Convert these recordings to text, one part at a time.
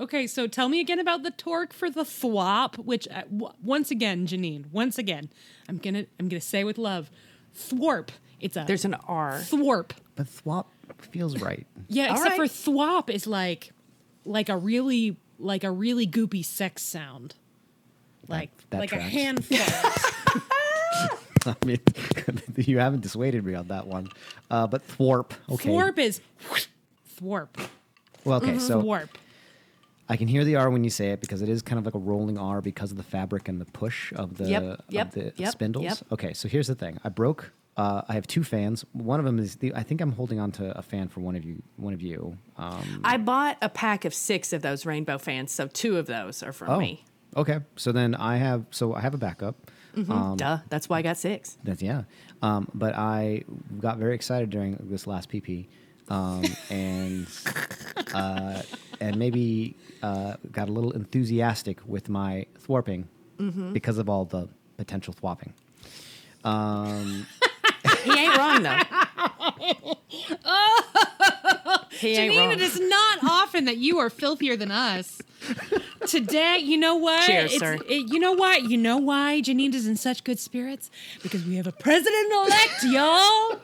Okay, so tell me again about the torque for the thwop, which uh, w- once again, Janine, once again, I'm gonna I'm gonna say with love, thwarp. It's a There's an R. thwarp. But thwop feels right. Yeah, All except right. for thwop is like like a really like a really goopy sex sound. Like that like a tracks. handful. I mean, you haven't dissuaded me on that one. Uh, but thwarp. Okay. Thwarp is thwarp. Well, okay. So Thwarp. I can hear the R when you say it because it is kind of like a rolling R because of the fabric and the push of the, Yep, yep, of the yep, spindles. Okay, so here's the thing. I broke. Uh, I have two fans. One of them is the. I think I'm holding on to a fan for one of you. One of you. Um, I bought a pack of six of those rainbow fans, so two of those are for oh, me. okay. So then I have. So I have a backup. Um, Duh, that's why I got six. That's yeah. Um, but I got very excited during this last PP, um, and uh, and maybe uh, got a little enthusiastic with my thwarping because of all the potential thwapping. Um, He ain't wrong though. he Janine, it is not often that you are filthier than us. Today, you know what? Cheers, It's- sir. it- you know why? You know why Janine is in such good spirits? Because we have a president elect, y'all.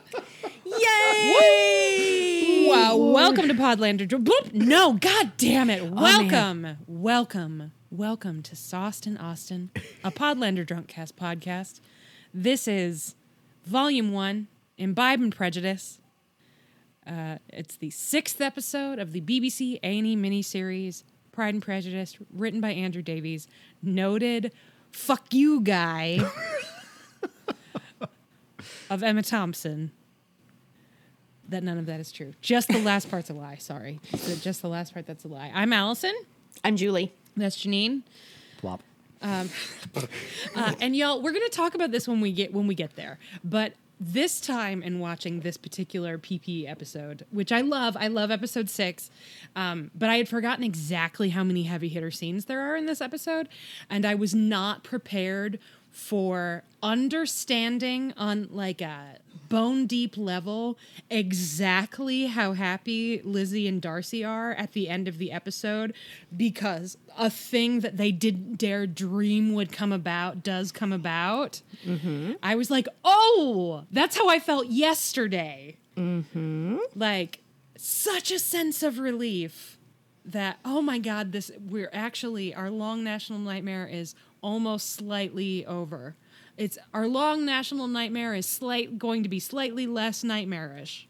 Yay! Wow, welcome to Podlander. Bloop. No, god damn it. Oh, man. Welcome, welcome, welcome to Sauced Austen, a Podlander Drunkcast podcast. This is Volume 1, Imbibe and Prejudice. Uh, it's the sixth episode of the BBC A&E miniseries Pride and Prejudice, written by Andrew Davies, noted "fuck you" guy of Emma Thompson. That none of that is true. Just the last part's a lie. Sorry, just, just the last part that's a lie. I'm Allison. I'm Julie. That's Janine. thwop. Uh, and y'all, we're gonna talk about this when we get when we get there. But this time in watching this particular PP episode, which I love, I love episode six, um, but I had forgotten exactly how many heavy hitter scenes there are in this episode, and I was not prepared for understanding on like a bone deep level exactly how happy Lizzie and Darcy are at the end of the episode because a thing that they didn't dare dream would come about does come about. Mm-hmm. I was like, oh, that's how I felt yesterday. Mm-hmm. Like, such a sense of relief that, oh my God, this, we're actually, our long national nightmare is almost slightly over. It's our long national nightmare is slight going to be slightly less nightmarish.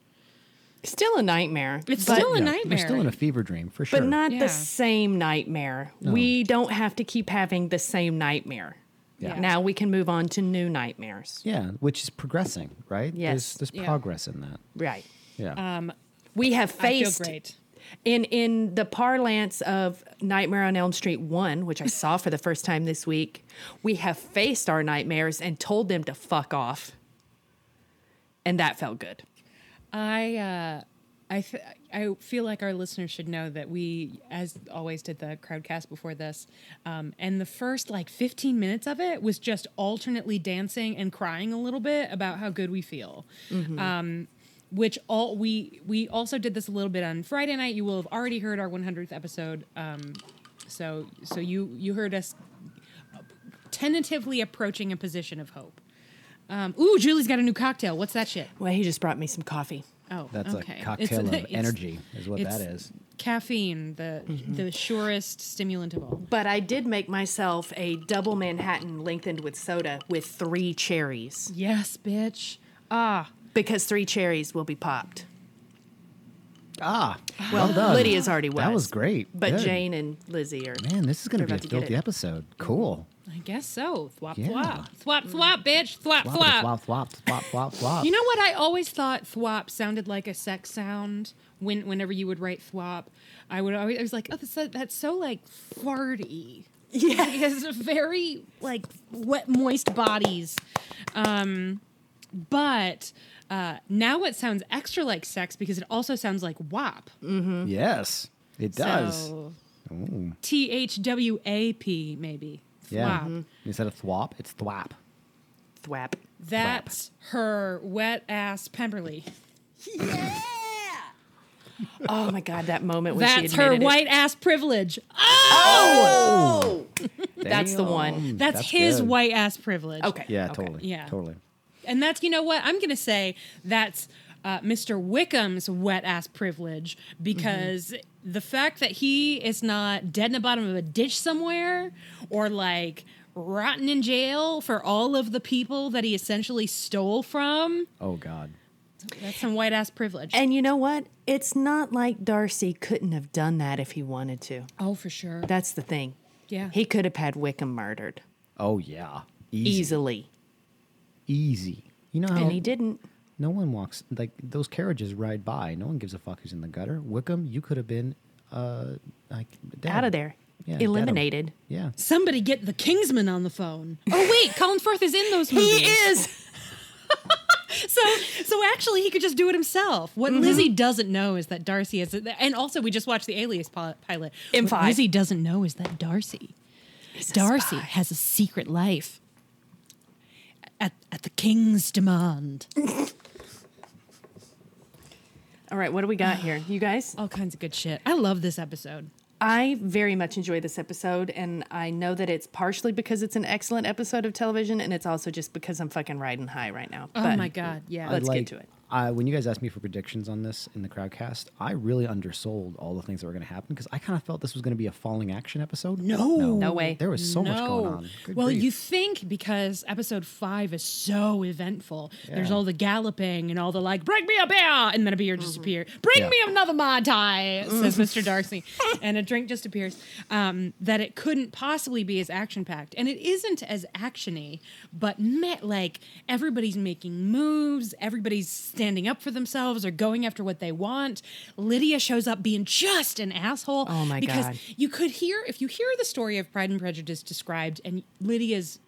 Still a nightmare. It's but, still a Yeah, nightmare. We're still in a fever dream for sure. but not Yeah. the same nightmare. We don't have to keep having the same nightmare. Yeah. Now we can move on to new nightmares. yeah, which is progressing, right? Yes. There's, there's Yeah. progress in that. Right. Yeah. Um, We have I feel faced great. In in the parlance of Nightmare on Elm Street 1, which I saw for the first time this week, we have faced our nightmares and told them to fuck off. And that felt good. I uh, I f- I feel like our listeners should know that we, as always, did the crowdcast before this, um, and the first like 15 minutes of it was just alternately dancing and crying a little bit about how good we feel. Um, which all we we also did this a little bit on Friday night. You will have already heard our 100th episode. Um, so so you you heard us tentatively approaching a position of hope. Um, ooh, Julie's got a new cocktail. What's that shit? Well, he just brought me some coffee. Oh, That's okay. a cocktail of it's- energy, is what it's that is. Caffeine, the Mm-hmm. the surest stimulant of all. But I did make myself a double Manhattan lengthened with soda with three cherries Yes, bitch. Ah, because three cherries will be popped. Ah, Well, well done. Lydia's already was. That was great. But Good. Jane and Lizzie are. Man, this is going to be a about to filthy episode. Cool. I guess so. Thwop Yeah. thwop. Thwop thwop, bitch. Thwop Flop, thwop. flop, flop, flop, flop, flop. You know what? I always thought thwop sounded like a sex sound. When whenever you would write thwop, I would always I was like, oh, that's so, that's so like farty. Yeah, it has very like wet, moist bodies. Um, but uh, now it sounds extra like sex because it also sounds like wop. Yes, it does. T H W A P maybe. yeah. Thwop. Instead of thwap, it's thwap. Thwap. That's her wet ass Pemberley. Yeah. oh my god, that moment when she That's her admitted it. white ass privilege. Oh, That's the one. Damn, That's, his good. white ass privilege. okay. Yeah, okay. totally. Yeah. totally. And that's, you know what? I'm going to say that's uh, Mr. Wickham's wet ass privilege because the fact that he is not dead in the bottom of a ditch somewhere or like rotten in jail for all of the people that he essentially stole from, Oh God. that's some white ass privilege. And you know what? It's not like Darcy couldn't have done that if he wanted to. oh, for sure. That's the thing. Yeah. He could have had Wickham murdered Oh yeah. Easy. easily, Easy. You know how and he didn't. no one walks like those carriages ride by. No one gives a fuck who's in the gutter. Wickham, you could have been uh like dead. Out of there, Yeah, dead 'em. eliminated. Yeah. Somebody get the Kingsman on the phone. Oh wait, Colin Firth is in those movies. He is. So, so actually, he could just do it himself. What Mm-hmm. Lizzie doesn't know is that Darcy is, and also we just watched the Alias pi- pilot. In What five. Lizzie doesn't know is that Darcy, Darcy has a secret life. At at the king's demand. All right, what do we got here, you guys? All kinds of good shit. I love this episode. I very much enjoy this episode, and I know that it's partially because it's an excellent episode of television, and it's also just because I'm fucking riding high right now. Oh But my god, yeah. Let's I get to it. I, when you guys asked me for predictions on this in the crowdcast, I really undersold all the things that were going to happen because I kind of felt this was going to be a falling action episode. No. No no way. There was so much going on. Good well, grief. you think because episode five is so eventful. There's all the galloping and all the like, bring me a beer, and then a beer just appears. Bring Yeah. me another mai tai, says Mr. Darcy, and a drink just appears. Um, that it couldn't possibly be as action packed, and it isn't as actiony, but met like everybody's making moves, everybody's standing up for themselves or going after what they want. Lydia shows up being just an asshole. Oh my because God. you could hear if you hear the story of Pride and Prejudice described, and Lydia's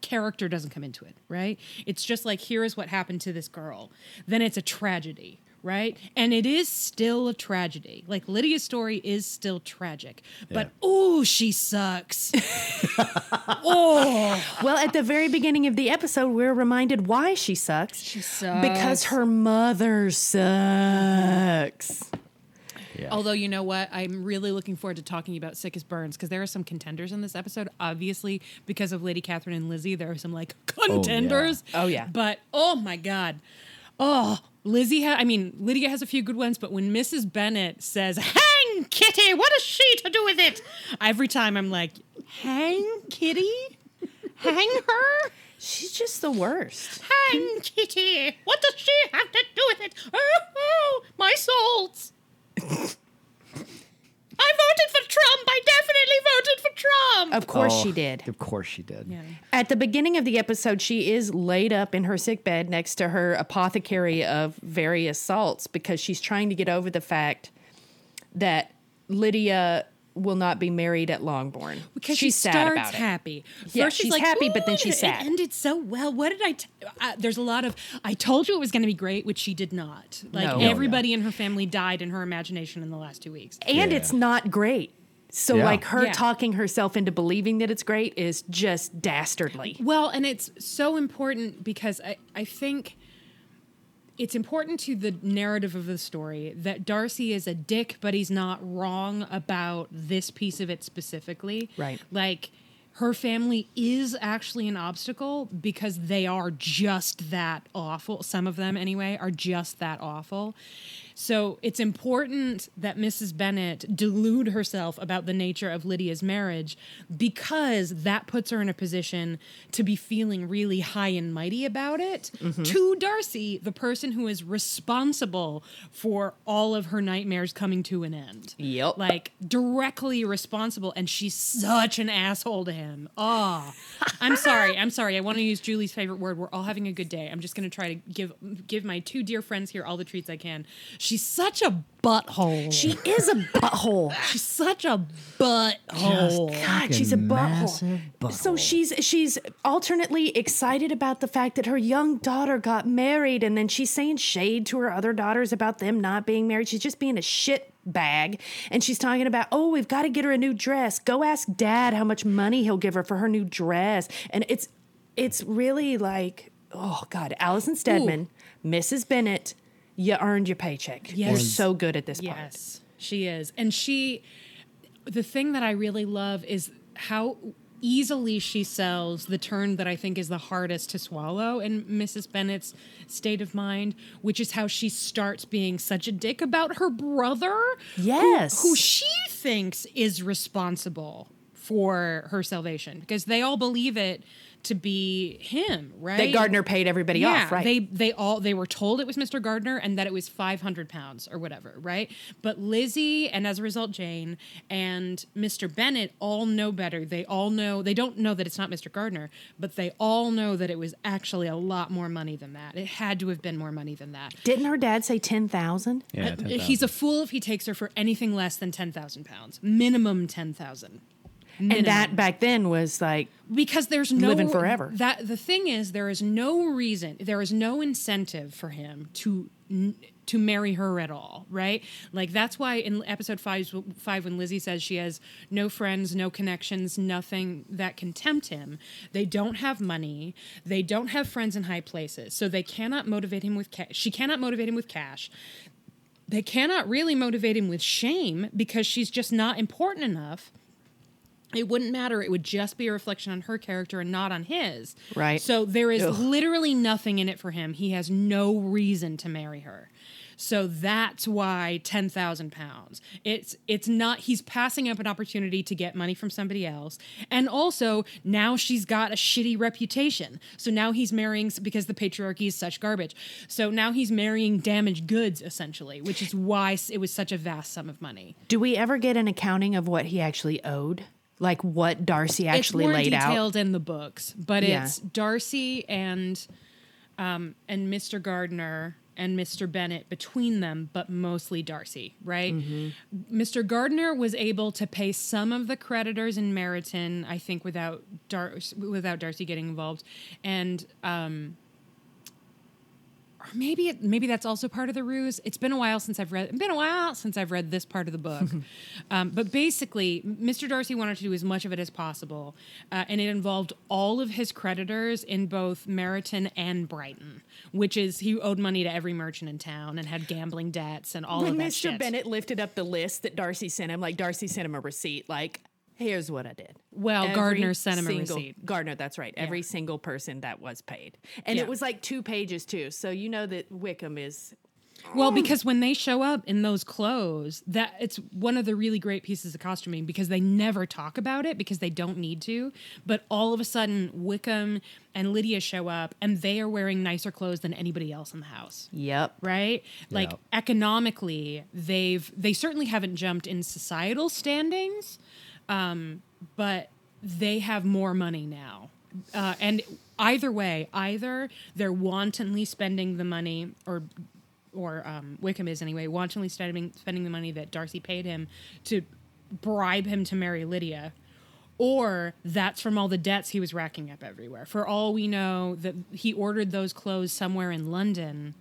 character doesn't come into it, right? It's just like here is what happened to this girl. Then it's a tragedy, right? And it is still a tragedy. Like Lydia's story is still tragic, but oh, she sucks. oh, Well, at the very beginning of the episode, we're reminded why she sucks. she sucks Because her mother sucks. Yeah. Although you know what, I'm really looking forward to talking about Sick as Burns because there are some contenders in this episode. Obviously, because of Lady Catherine and Lizzie, there are some like oh, contenders. Oh, yeah. But oh my god, oh Lizzie. Ha- I mean, Lydia has a few good ones, but when Mrs. Bennet says "Hang Kitty," what has she to do with it? Every time I'm like, "Hang Kitty, hang her." She's just the worst. Hang Kitty. What does she have to do with it? Oh, oh my souls. I voted for Trump. I definitely voted for Trump. Of course Oh, she did. Of course she did. yeah. At the beginning of the episode, she is laid up in her sick bed next to her apothecary of various salts because she's trying to get over the fact that Lydia will not be married at Longbourn. Because she's she sad starts about it. happy. Yeah, First she's happy, but then "Ooh, she's it ended so well. What did I? T- uh, there's a lot of. I told you it was going to be great, which she did not. Like No. everybody in her family died in her imagination in the last two weeks. And Yeah. it's not great. So, Yeah. like, her Yeah. talking herself into believing that it's great is just dastardly. Well, and it's so important because I, I think it's important to the narrative of the story that Darcy is a dick, but he's not wrong about this piece of it specifically. Right. Like her family is actually an obstacle because they are just that awful. Some of them, anyway, are just that awful. So it's important that Mrs. Bennet delude herself about the nature of Lydia's marriage because that puts her in a position to be feeling really high and mighty about it mm-hmm. to Darcy, the person who is responsible for all of her nightmares coming to an end. Yep. Like directly responsible. And she's such an asshole to him. Oh, I'm sorry. I'm sorry. I want to use Julie's favorite word. We're all having a good day. I'm just going to try to give give my two dear friends here all the treats I can. She's such a butthole. She is a butthole. she's such a butthole. God, she's a Fucking butthole. So she's she's alternately excited about the fact that her young daughter got married, and then she's saying shade to her other daughters about them not being married. She's just being a shit bag, and she's talking about, oh, we've got to get her a new dress. Go ask Dad how much money he'll give her for her new dress, and it's it's really like, oh God, Alison Steadman, Mrs. Bennet, You earned your paycheck. You're so good at this part. Yes, she is. And she, the thing that I really love is how easily she sells the turn that I think is the hardest to swallow in Mrs. Bennet's state of mind, which is how she starts being such a dick about her brother. who- Yes. Who, she thinks is responsible for her salvation because they all believe it to be him, right? That Gardiner paid everybody yeah, off, right? They they all they were told it was Mr. Gardiner and that it was five hundred pounds or whatever, right? But Lizzie and as a result Jane and Mr. Bennet all know better. They all know they don't know that it's not Mr. Gardiner, but they all know that it was actually a lot more money than that. It had to have been more money than that. Didn't her dad say 10,000? Yeah, Uh, He's a fool if he takes her for anything less than ten thousand pounds, minimum ten thousand. And that back then was like, because there's no Living forever. That the thing is, there is no reason, there is no incentive for him to to marry her at all, right? Like that's why in episode five, five when Lizzie says she has no friends, no connections, nothing that can tempt him. They don't have money. They don't have friends in high places, so they cannot motivate him with cash. She cannot motivate him with cash. They cannot really motivate him with shame because she's just not important enough it wouldn't matter. It would just be a reflection on her character and not on his. Right. So there is Ugh. literally nothing in it for him. He has no reason to marry her. So that's why ten thousand pounds. It's it's not. He's passing up an opportunity to get money from somebody else, and also now she's got a shitty reputation. So now he's marrying because the patriarchy is such garbage. So now he's marrying damaged goods essentially, which is why it was such a vast sum of money. do we ever get an accounting of what he actually owed? Like what Darcy actually it's more laid out? detailed in the books, but Yeah. it's Darcy and um, and Mr. Gardiner and Mr. Bennet between them, but mostly Darcy, right? Mm-hmm. Mr. Gardiner was able to pay some of the creditors in Meryton, I think, without Dar- without Darcy getting involved, and um, or maybe it, maybe that's also part of the ruse. It's been a while since I've read. Been a while since I've read this part of the book. um, but basically, Mr. Darcy wanted to do as much of it as possible, uh, and it involved all of his creditors in both Meryton and Brighton, which is he owed money to every merchant in town and had gambling debts and all when of that Mr. shit. Bennet lifted up the list that Darcy sent him, like Darcy sent him a receipt, like, here's what I did. Well, Every Gardiner sent him a receipt. Gardiner, that's right. Every single person that was paid. And Yeah. it was like two pages too. So you know that Wickham is Well, because when they show up in those clothes, that it's one of the really great pieces of costuming because they never talk about it because they don't need to. But all of a sudden, Wickham and Lydia show up and they are wearing nicer clothes than anybody else in the house. Yep. Right? Like Yep. economically, they've they certainly haven't jumped in societal standings, um, but they have more money now. Uh, and either way, either they're wantonly spending the money or or um, Wickham is anyway, wantonly spending spending the money that Darcy paid him to bribe him to marry Lydia, or that's from all the debts he was racking up everywhere. For all we know, that he ordered those clothes somewhere in London,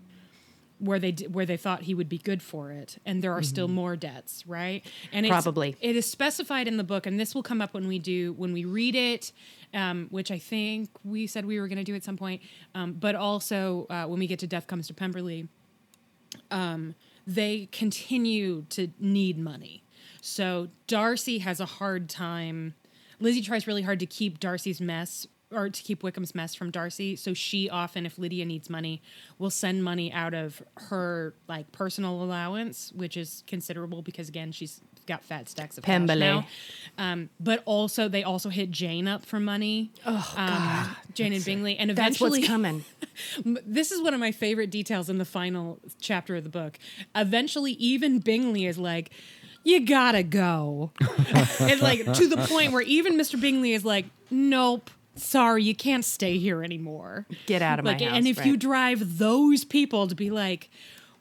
where they where they thought he would be good for it, and there are still more debts, right? And it's, Probably. it is specified in the book, and this will come up when we do when we read it, um, which I think we said we were going to do at some point, um, but also uh, when we get to Death Comes to Pemberley they continue to need money. So Darcy has a hard time. Lizzie tries really hard to keep Darcy's mess or to keep Wickham's mess from Darcy. So she often, if Lydia needs money, will send money out of her like personal allowance, which is considerable because again, she's got fat stacks of cash now. Um, but also, they also hit Jane up for money. Oh God, Jane and Bingley, and eventually That's what's coming. This is one of my favorite details in the final chapter of the book. Eventually, even Bingley is like, "You gotta go," and like to the point where even Mr. Bingley is like, "Nope." Sorry, you can't stay here anymore. Get out of my house, And if you drive those people to be like,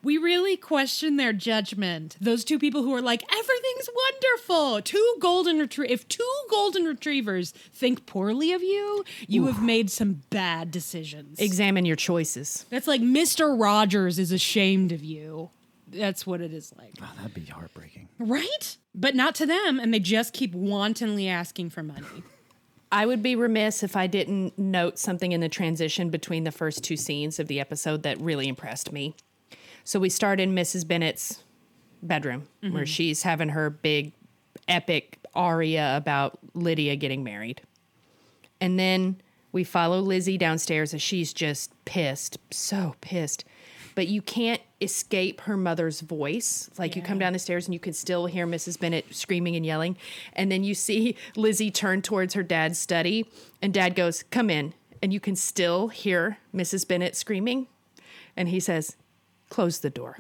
we really question their judgment. Those two people who are like, everything's wonderful. Two golden retrie- if two golden retrievers think poorly of you, you have made some bad decisions. Examine your choices. That's like Mr. Rogers is ashamed of you. That's what it is like. Oh, that'd be heartbreaking. Right? But not to them, and they just keep wantonly asking for money. I would be remiss if I didn't note something in the transition between the first two scenes of the episode that really impressed me. So we start in Mrs. Bennet's bedroom where mm-hmm. she's having her big epic aria about Lydia getting married. And then we follow Lizzie downstairs as she's just pissed, so pissed. But you can't escape her mother's voice. Like you come down the stairs and you can still hear Mrs. Bennet screaming and yelling. And then you see Lizzie turn towards her dad's study, and dad goes, Come in. And you can still hear Mrs. Bennet screaming. And he says, Close the door.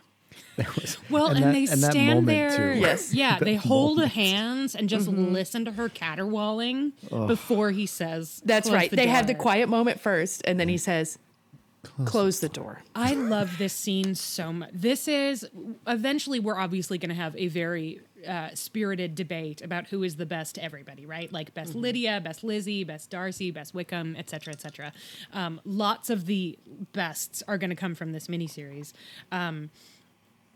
Well, And and, that- they and stand there. too. Yes. Yeah, That they hold moment. hands and just mm-hmm. listen to her caterwauling before he says. That's "Close right. the they have the quiet moment first, and then he says, Close the door. I love this scene so much. This is eventually we're obviously going to have a very uh, spirited debate about who is the best to everybody, right? Like best Lydia, best Lizzie, best Darcy, best Wickham, et cetera, et cetera. Um, lots of the bests are going to come from this miniseries. Um,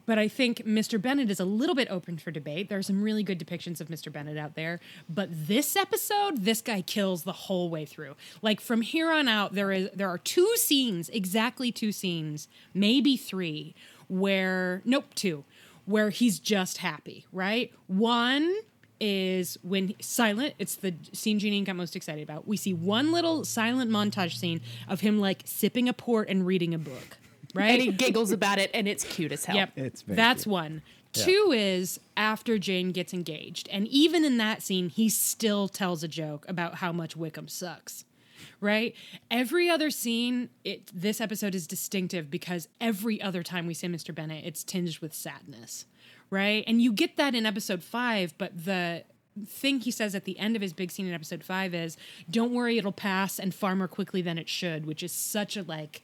but I think Mr. Bennet is a little bit open for debate. There are some really good depictions of Mr. Bennet out there, but this episode, this guy kills the whole way through. Like from here on out, there is there are two scenes, exactly two scenes, maybe three, where nope, two, where he's just happy. Right, one is when silent. It's the scene Jeanine got most excited about. We see one little silent montage scene of him like sipping a port and reading a book. Right, And he giggles about it, and it's cute as hell. Yep. It's very That's cute. one. Yeah. Two is after Jane gets engaged. And even in that scene, he still tells a joke about how much Wickham sucks. Right? Every other scene, it this episode is distinctive because every other time we see Mr. Bennet, it's tinged with sadness. Right? And you get that in episode five, but the thing he says at the end of his big scene in episode five is, Don't worry, it'll pass and far more quickly than it should, which is such a like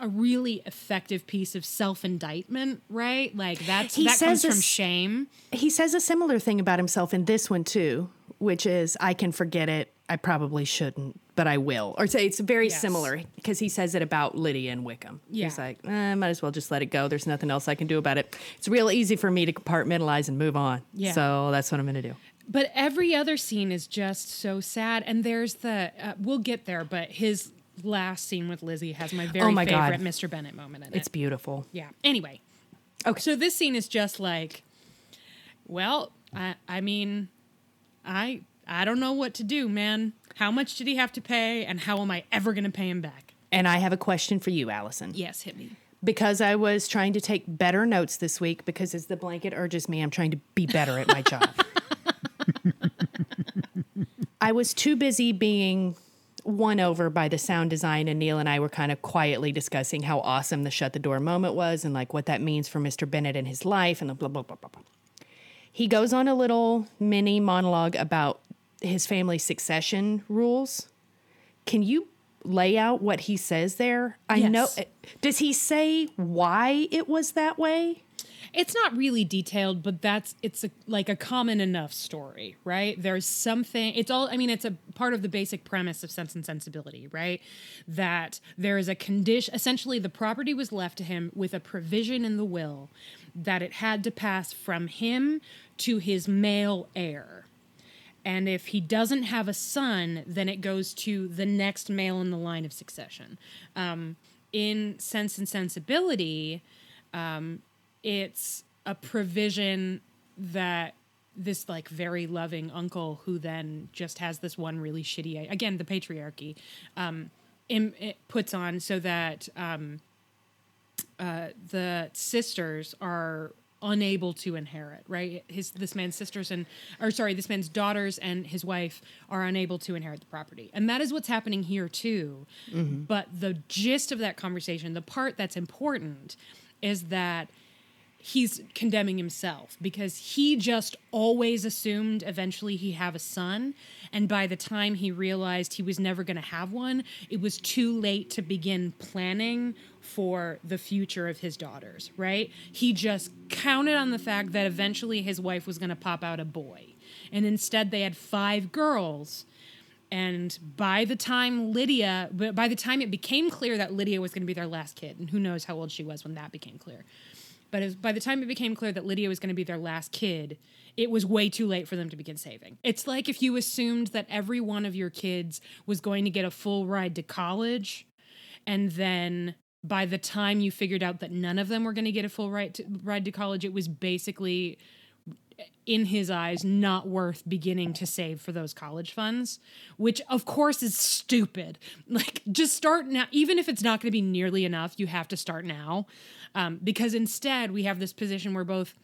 a really effective piece of self-indictment, right? Like that's He that comes says from shame. He says a similar thing about himself in this one too, which is I can forget it. I probably shouldn't, but I will. Or say it's very Yes. similar because he says it about Lydia and Wickham. Yeah. He's like, eh, might as well just let it go. There's nothing else I can do about it. It's real easy for me to compartmentalize and move on. Yeah. So that's what I'm going to do. But every other scene is just so sad. And there's the uh, we'll get there, but his last scene with Lizzie has my oh very Oh my God. favorite Mr. Bennet moment in It's it. It's beautiful. Yeah. Anyway. Okay. So this scene is just like, well, I I mean, I I don't know what to do, man. How much did he have to pay, and how am I ever going to pay him back? And I have a question for you, Allison. Yes, hit me. Because I was trying to take better notes this week because as the blanket urges me, I'm trying to be better at my job. I was too busy being won over by the sound design, and Neil and I were kind of quietly discussing how awesome the shut the door moment was and like what that means for Mr. Bennet and his life and the blah, blah, blah, blah, blah. He goes on a little mini monologue about his family succession rules. Can you lay out what he says there? I know. Does he say why it was that way? It's not really detailed but that's it's a, like a common enough story right? There's something it's all i mean it's a part of the basic premise of sense and sensibility right? That there is a condition essentially the property was left to him with a provision in the will that it had to pass from him to his male heir. And if he doesn't have a son, then it goes to the next male in the line of succession. Um, in Sense and Sensibility, um, it's a provision that this like very loving uncle who then just has this one really shitty again the patriarchy um, im- it puts on so that um, uh, the sisters are unable to inherit right? His this man's sisters and or sorry this man's daughters and his wife are unable to inherit the property. And that is what's happening here too. But the gist of that conversation the part that's important is that he's condemning himself because he just always assumed eventually he'd have a son. And by the time he realized he was never going to have one, it was too late to begin planning for the future of his daughters, right? He just counted on the fact that eventually his wife was going to pop out a boy. And instead, they had five girls. And by the time Lydia, by the time it became clear that Lydia was going to be their last kid, and who knows how old she was when that became clear, but by the time it became clear that Lydia was going to be their last kid, it was way too late for them to begin saving. It's like if you assumed that every one of your kids was going to get a full ride to college, and then by the time you figured out that none of them were going to get a full right to, ride to college, it was basically in his eyes not worth beginning to save for those college funds which of course is stupid. Like just start now. Even if it's not going to be nearly enough you have to start now um, because instead we have this position where both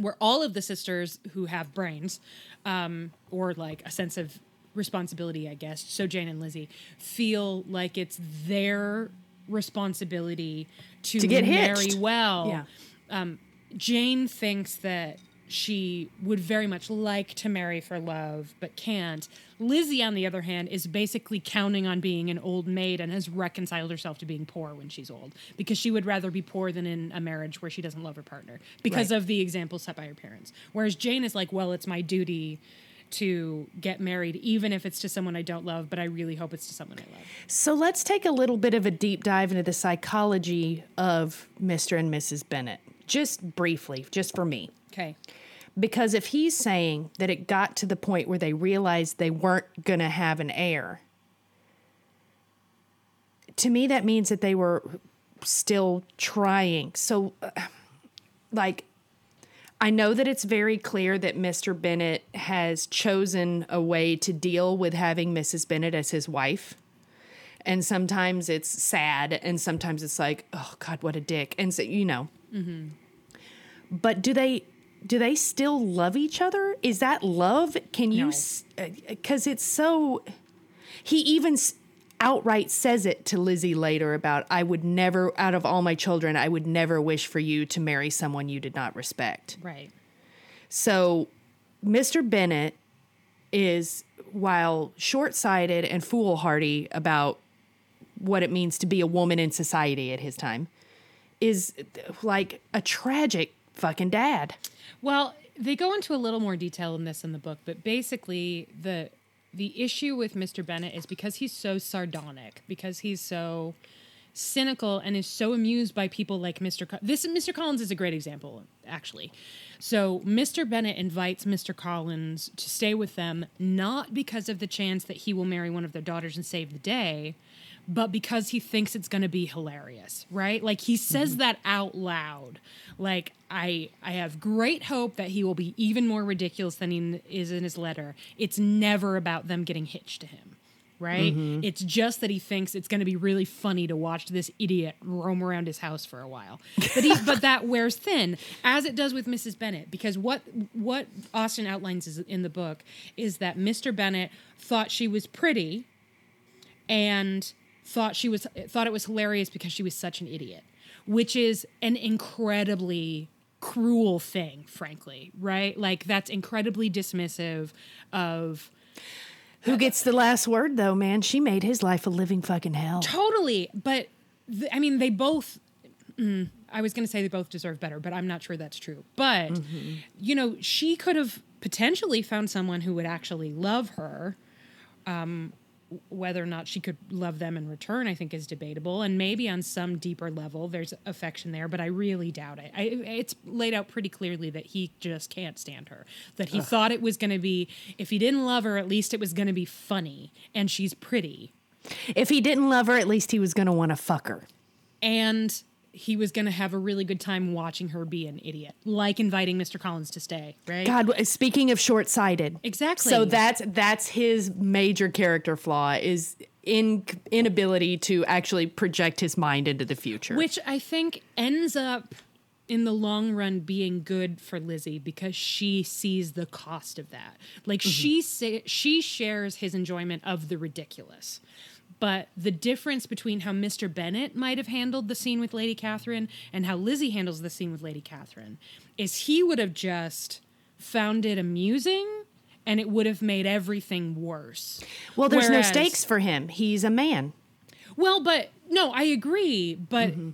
where all of the sisters who have brains um, or like a sense of responsibility i guess so jane and lizzie feel like it's their responsibility to, To get marry hitched. well Yeah. um, Jane thinks that she would very much like to marry for love, but can't. Lizzie, on the other hand, is basically counting on being an old maid and has reconciled herself to being poor when she's old because she would rather be poor than in a marriage where she doesn't love her partner because Right. of the example set by her parents. Whereas Jane is like, well, it's my duty to get married, even if it's to someone I don't love, but I really hope it's to someone I love. So let's take a little bit of a deep dive into the psychology of Mr. and Mrs. Bennet, just briefly, just for me. Okay. Because if he's saying that it got to the point where they realized they weren't going to have an heir, to me, that means that they were still trying. So, uh, like, I know that it's very clear that Mr. Bennet has chosen a way to deal with having Mrs. Bennet as his wife. And sometimes it's sad, and sometimes it's like, oh God, what a dick. And so, you know. But do they do they still love each other? Is that love? Can you? No. Because uh, uh, it's so. He even outright says it to Lizzie later about, I would never, out of all my children, I would never wish for you to marry someone you did not respect. Right. So, Mr. Bennet is, while short sighted and foolhardy about what it means to be a woman in society at his time, is like a tragic fucking dad. Well, they go into a little more detail in this in the book, but basically the the issue with Mr. Bennet is because he's so sardonic, because he's so cynical and is so amused by people like Mr. Co- this Mr. Collins is a great example actually. So Mr. Bennet invites Mr. Collins to stay with them not because of the chance that he will marry one of their daughters and save the day, but because he thinks it's going to be hilarious, right? Like he says mm-hmm. that out loud. Like I I have great hope that he will be even more ridiculous than he is in his letter. It's never about them getting hitched to him. Right? Mm-hmm. It's just that he thinks it's going to be really funny to watch this idiot roam around his house for a while. But he, but that wears thin, as it does with Mrs. Bennet, because what what Austen outlines is in the book is that Mr. Bennet thought she was pretty, and thought she was thought it was hilarious because she was such an idiot, which is an incredibly cruel thing, frankly, right? Like that's incredibly dismissive of Who gets the last word though, man? She made his life a living fucking hell. totally, but th- I mean they both mm, I was going to say they both deserve better, but I'm not sure that's true. But you know, she could have potentially found someone who would actually love her. Um, whether or not she could love them in return, I think is debatable. And maybe on some deeper level, there's affection there, but I really doubt it. I, it's laid out pretty clearly that he just can't stand her. That he thought it was going to be, if he didn't love her, at least it was going to be funny, and she's pretty. If he didn't love her, at least he was going to want to fuck her. and he was going to have a really good time watching her be an idiot, like inviting Mr. Collins to stay, right? God, speaking of short-sighted, Exactly. So that's that's his major character flaw is in inability to actually project his mind into the future. Which I think ends up in the long run being good for Lizzie because she sees the cost of that. Like mm-hmm. she sa- she shares his enjoyment of the ridiculous. But the difference between how Mr. Bennet might have handled the scene with Lady Catherine and how Lizzie handles the scene with Lady Catherine is he would have just found it amusing and it would have made everything worse. well, there's Whereas- no stakes for him. He's a man. Well, but no, I agree. But mm-hmm.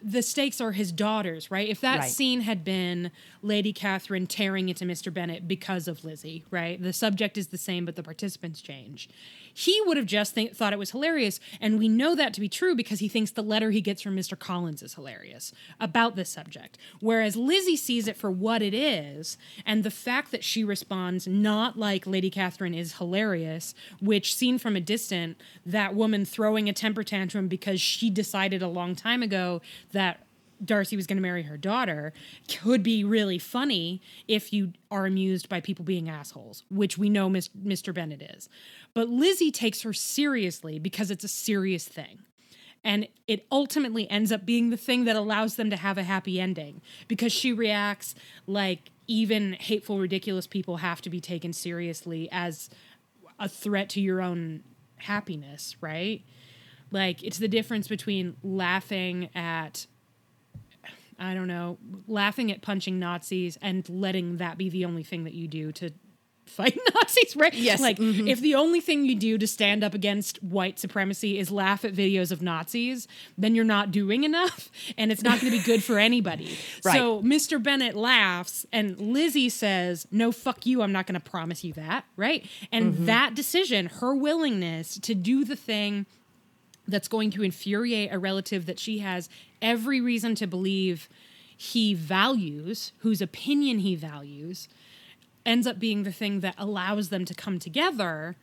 the stakes are his daughters, right? If that Right. scene had been Lady Catherine tearing into Mr. Bennet because of Lizzie, right? The subject is the same, but the participants change. He would have just think, thought it was hilarious. And we know that to be true because he thinks the letter he gets from Mr. Collins is hilarious about this subject. Whereas Lizzie sees it for what it is. And the fact that she responds not like Lady Catherine is hilarious, which seen from a distance, that woman throwing a temper tantrum because because she decided a long time ago that Darcy was going to marry her daughter could be really funny if you are amused by people being assholes, which we know Mr. Bennet is. But Lizzie takes her seriously because it's a serious thing. And it ultimately ends up being the thing that allows them to have a happy ending because she reacts like even hateful, ridiculous people have to be taken seriously as a threat to your own happiness, right? Like it's the difference between laughing at I don't know, laughing at punching Nazis and letting that be the only thing that you do to fight Nazis, right? Yes. Like mm-hmm. if the only thing you do to stand up against white supremacy is laugh at videos of Nazis, then you're not doing enough and it's not going to be good for anybody. Right. So Mr. Bennet laughs and Lizzie says, "No fuck you, I'm not going to promise you that." Right? And mm-hmm. that decision, her willingness to do the thing that's going to infuriate a relative that she has every reason to believe he values, whose opinion he values, ends up being the thing that allows them to come together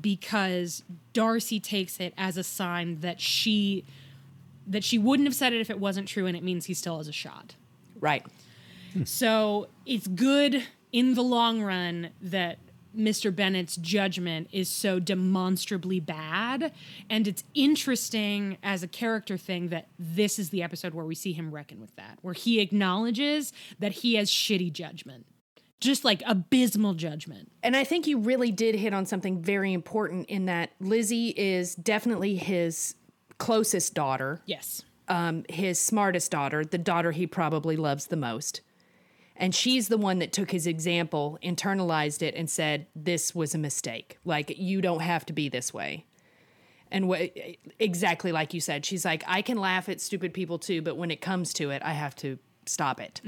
because Darcy takes it as a sign that she that she wouldn't have said it if it wasn't true and it means he still has a shot. Right. So it's good in the long run that Mr. Bennet's judgment is so demonstrably bad. And it's interesting as a character thing that this is the episode where we see him reckon with that, where he acknowledges that he has shitty judgment, just like abysmal judgment. And I think you really did hit on something very important in that Lizzie is definitely his closest daughter, Yes. um, his smartest daughter, the daughter he probably loves the most. And she's the one that took his example, internalized it, and said, This was a mistake. Like, you don't have to be this way. And what exactly like you said, she's like, I can laugh at stupid people too, but when it comes to it, I have to stop it.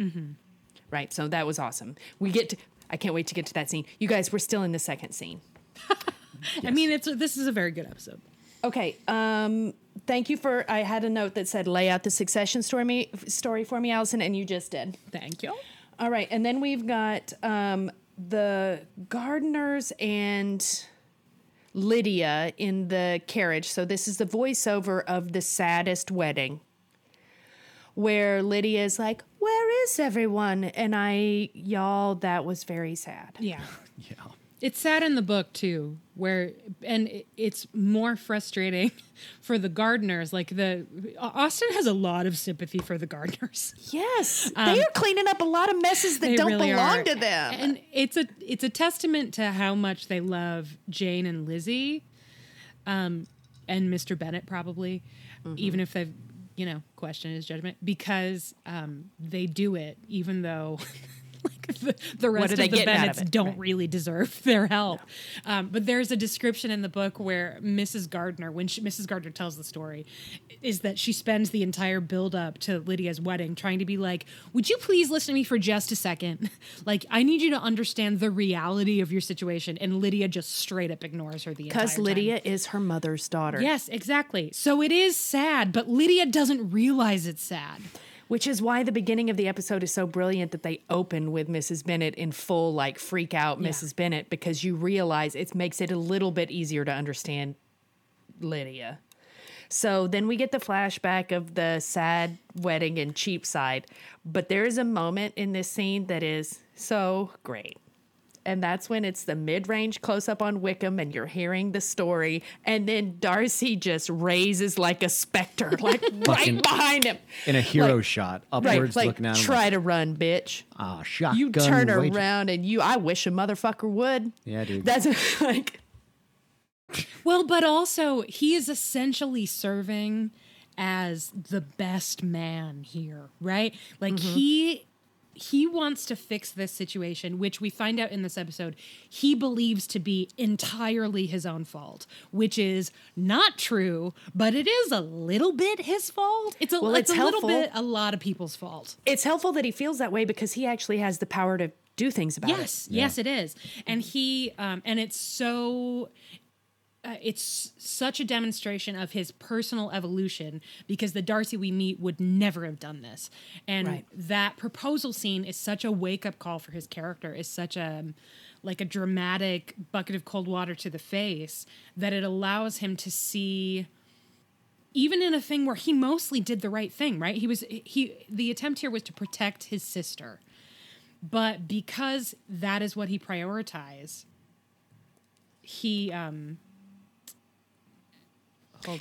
Right. So that was awesome. We get to, I can't wait to get to that scene. You guys, we're still in the second scene. I mean, it's this is a very good episode. Okay. Um, thank you for. I had a note that said lay out the succession story me story for me, Allison, and you just did. Thank you. All right, and then we've got um, the Gardiners and Lydia in the carriage. So this is the voiceover of the saddest wedding, where Lydia is like, "Where is everyone?" And I, y'all, that was very sad. Yeah. Yeah. It's sad in the book too, where and it's more frustrating for the Gardiners. Like the Austen has a lot of sympathy for the Gardiners. Yes, they are cleaning up a lot of messes that don't really belong are. to them. and it's a it's a testament to how much they love Jane and Lizzie, um, and Mr. Bennet probably, Mm-hmm. even if they've you know questioned his judgment because um, they do it even though. the, the rest of the out of don't Right. really deserve their help. Um, but there's a description in the book where Mrs. Gardiner, when she, Mrs. Gardiner tells the story, is that she spends the entire build up to Lydia's wedding trying to be like, "Would you please listen to me for just a second? like, I need you to understand the reality of your situation." And Lydia just straight up ignores her the entire Because. Lydia is her mother's daughter. Yes, exactly. So it is sad, but Lydia doesn't realize it's sad. Which is why the beginning of the episode is so brilliant that they open with Mrs. Bennet in full, like freak out Yeah. Mrs. Bennet, because you realize it makes it a little bit easier to understand Lydia. So then we get the flashback of the sad wedding in Cheapside. But there is a moment in this scene that is so great. And that's when it's the mid range close up on Wickham and you're hearing the story. And then Darcy just raises like a specter, like right Fucking- behind him. In a hero Like- shot, Right, upwards like looking at him. try like, to run, bitch. Ah, shotgun. You turn wage- around and you. I wish a motherfucker would. Yeah, dude. That's like Well, but also he is essentially serving as the best man here, right? Like he he wants to fix this situation, which we find out in this episode he believes to be entirely his own fault, which is not true, but it is a little bit his fault. It's a, Well, it's it's a little bit a lot of people's fault. it's helpful that he feels that way because he actually has the power to do things about it. Yes, yes, it is, and he um, and it's so. Uh, it's such a demonstration of his personal evolution because the Darcy we meet would never have done this, and Right. that proposal scene is such a wake up call for his character. Is such a like a dramatic bucket of cold water to the face that it allows him to see even in a thing where he mostly did the right thing, right? He was he the attempt here was to protect his sister. But because that is what he prioritized, he um.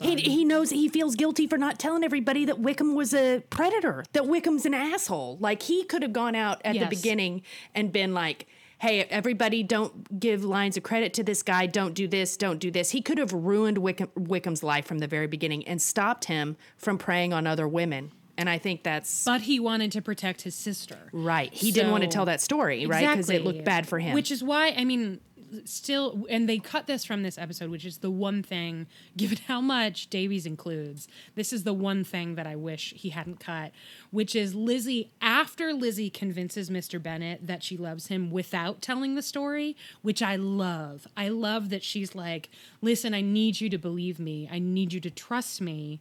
He, he knows he feels guilty for not telling everybody that Wickham was a predator, that Wickham's an asshole. Like he could have gone out at Yes. the beginning and been like, hey, everybody don't give lines of credit to this guy. Don't do this. Don't do this. He could have ruined Wickham, Wickham's life from the very beginning and stopped him from preying on other women. And I think that's but he wanted to protect his sister. right. He didn't want to tell that story, right? Because it looked bad for him. Which is why, I mean, still, and they cut this from this episode, which is the one thing, given how much Davies includes, this is the one thing that I wish he hadn't cut, which is Lizzie, after Lizzie convinces Mr. Bennet that she loves him without telling the story, which I love. I love that she's like, listen, I need you to believe me. I need you to trust me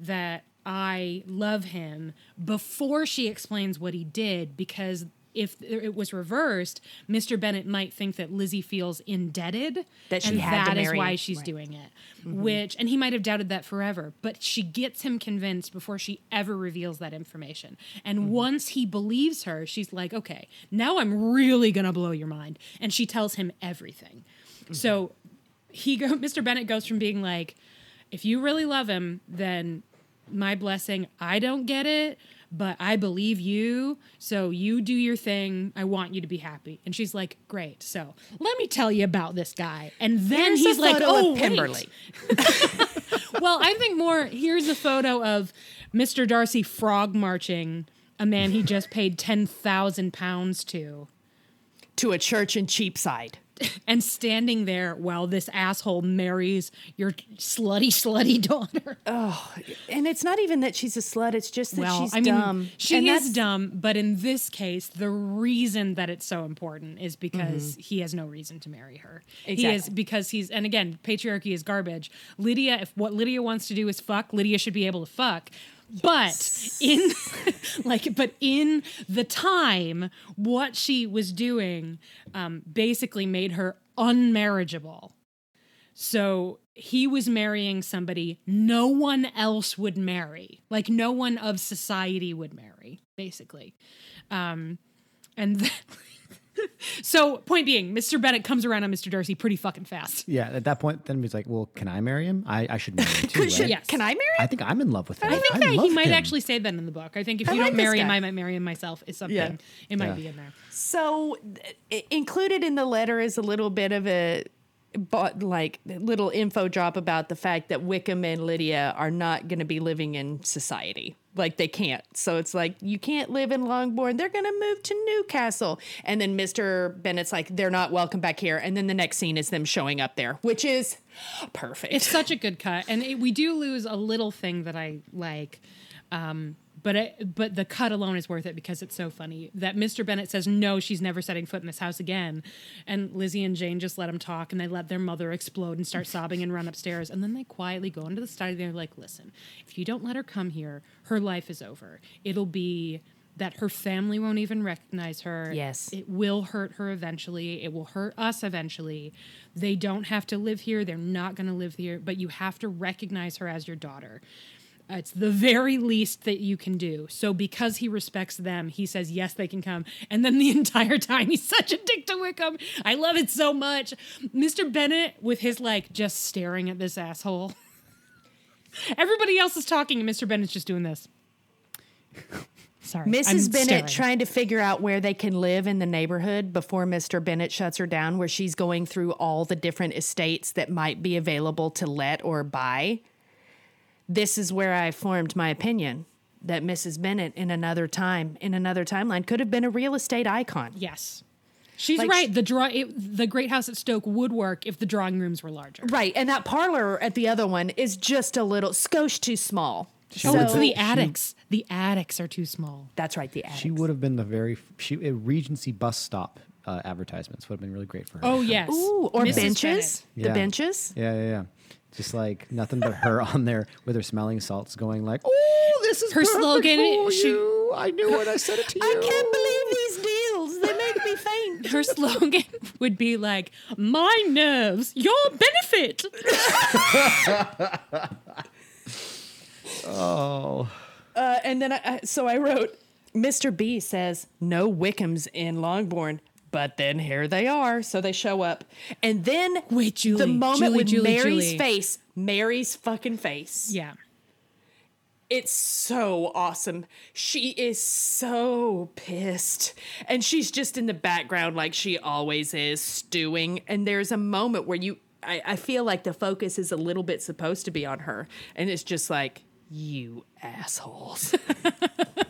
that I love him before she explains what he did because if it was reversed, Mr. Bennet might think that Lizzie feels indebted That she and had to that is why she's Right. doing it. Mm-hmm. Which and he might have doubted that forever, but she gets him convinced before she ever reveals that information. And mm-hmm. once he believes her, she's like, "Okay, now I'm really going to blow your mind." And she tells him everything. Mm-hmm. So he go Mr. Bennet goes from being like, if you really love him, then my blessing, I don't get it, but I believe you. So you do your thing. I want you to be happy. And she's like, great. So let me tell you about this guy. And then Here's he's like, oh. Pemberley. Well, I think more, here's a photo of Mr. Darcy frog marching a man he just paid 10,000 pounds to. to a church in Cheapside. And standing there while this asshole marries your slutty, slutty daughter. Oh, and it's not even that she's a slut, it's just that well, she's I mean, dumb. she And is that's- dumb, but in this case, the reason that it's so important is because he has no reason to marry her. He is Mm-hmm. Because he's, and again, patriarchy is garbage. Lydia, if what Lydia wants to do is fuck, Lydia should be able to fuck. But in like, but in the time, what she was doing um, basically made her unmarriageable. So he was marrying somebody no one else would marry, like no one of society would marry, basically. Um, and then, so, point being, Mr. Bennet comes around on Mr. Darcy pretty fucking fast. Yeah, at that point, then he's like, "Well, can I marry him? I, I should marry him too, right? Yes. Can I marry? him? I think I'm in love with him. I think that he love might him. actually say that in the book. I think if I you like don't this marry him, guy. I might marry him myself. Is something Yeah. it might Yeah. be in there. So i- included in the letter is a little bit of a but like little info drop about the fact that Wickham and Lydia are not going to be living in society. Like they can't. So it's like you can't live in Longbourn. They're going to move to Newcastle. And then Mr. Bennet's like they're not welcome back here. And then the next scene is them showing up there, which is perfect. It's such a good cut, and it, we do lose a little thing that I like. Um, but it, but the cut alone is worth it because it's so funny that Mr. Bennet says no, she's never setting foot in this house again, and Lizzie and Jane just let him talk, and they let their mother explode and start sobbing and run upstairs, and then they quietly go into the study. And they're like, listen, if you don't let her come here, her life is over. It'll be that her family won't even recognize her. Yes. It will hurt her eventually. It will hurt us eventually. They don't have to live here. They're not going to live here, but you have to recognize her as your daughter. Uh, It's the very least that you can do. So, because he respects them, he says, yes, they can come. And then the entire time, he's such a dick to Wickham. I love it so much. Mr. Bennet, with his like just staring at this asshole. Everybody else is talking, and Mr. Bennet's just doing this. Sorry. Mrs. I'm Bennet staring. trying to figure out where they can live in the neighborhood before Mr. Bennet shuts her down, where she's going through all the different estates that might be available to let or buy. This is where I formed my opinion that Mrs. Bennet, in another time, in another timeline, could have been a real estate icon. Yes. She's Like right. The draw, it, the great house at Stoke would work if the drawing rooms were larger. Right, and that parlor at the other one is just a little skosh too small. Oh, it's So- the attics. The attics are too small. That's right, the attic. She would have been the very she a Regency bus stop uh, advertisements would have been really great for her. Oh yes. Ooh, or Mrs. benches. Bennet. The benches. Yeah, yeah, yeah. Just like nothing but her on there with her smelling salts, going like, "Oh, this is Her slogan, For she- you. I knew when I said it to you. I can't believe these deals. They make me faint. Her slogan would be like, "My nerves, your benefit." Oh. Uh, and then I, I, so I wrote, Mr. B says no Wickhams in Longbourn, but then here they are. So they show up, and then Wait, Julie, the moment Julie, with Julie, Mary's Julie. face, Mary's fucking face. Yeah. It's so awesome. She is so pissed. And she's just in the background like she always is, stewing. And there's a moment where you, I, I feel like the focus is a little bit supposed to be on her. And it's just like, you assholes.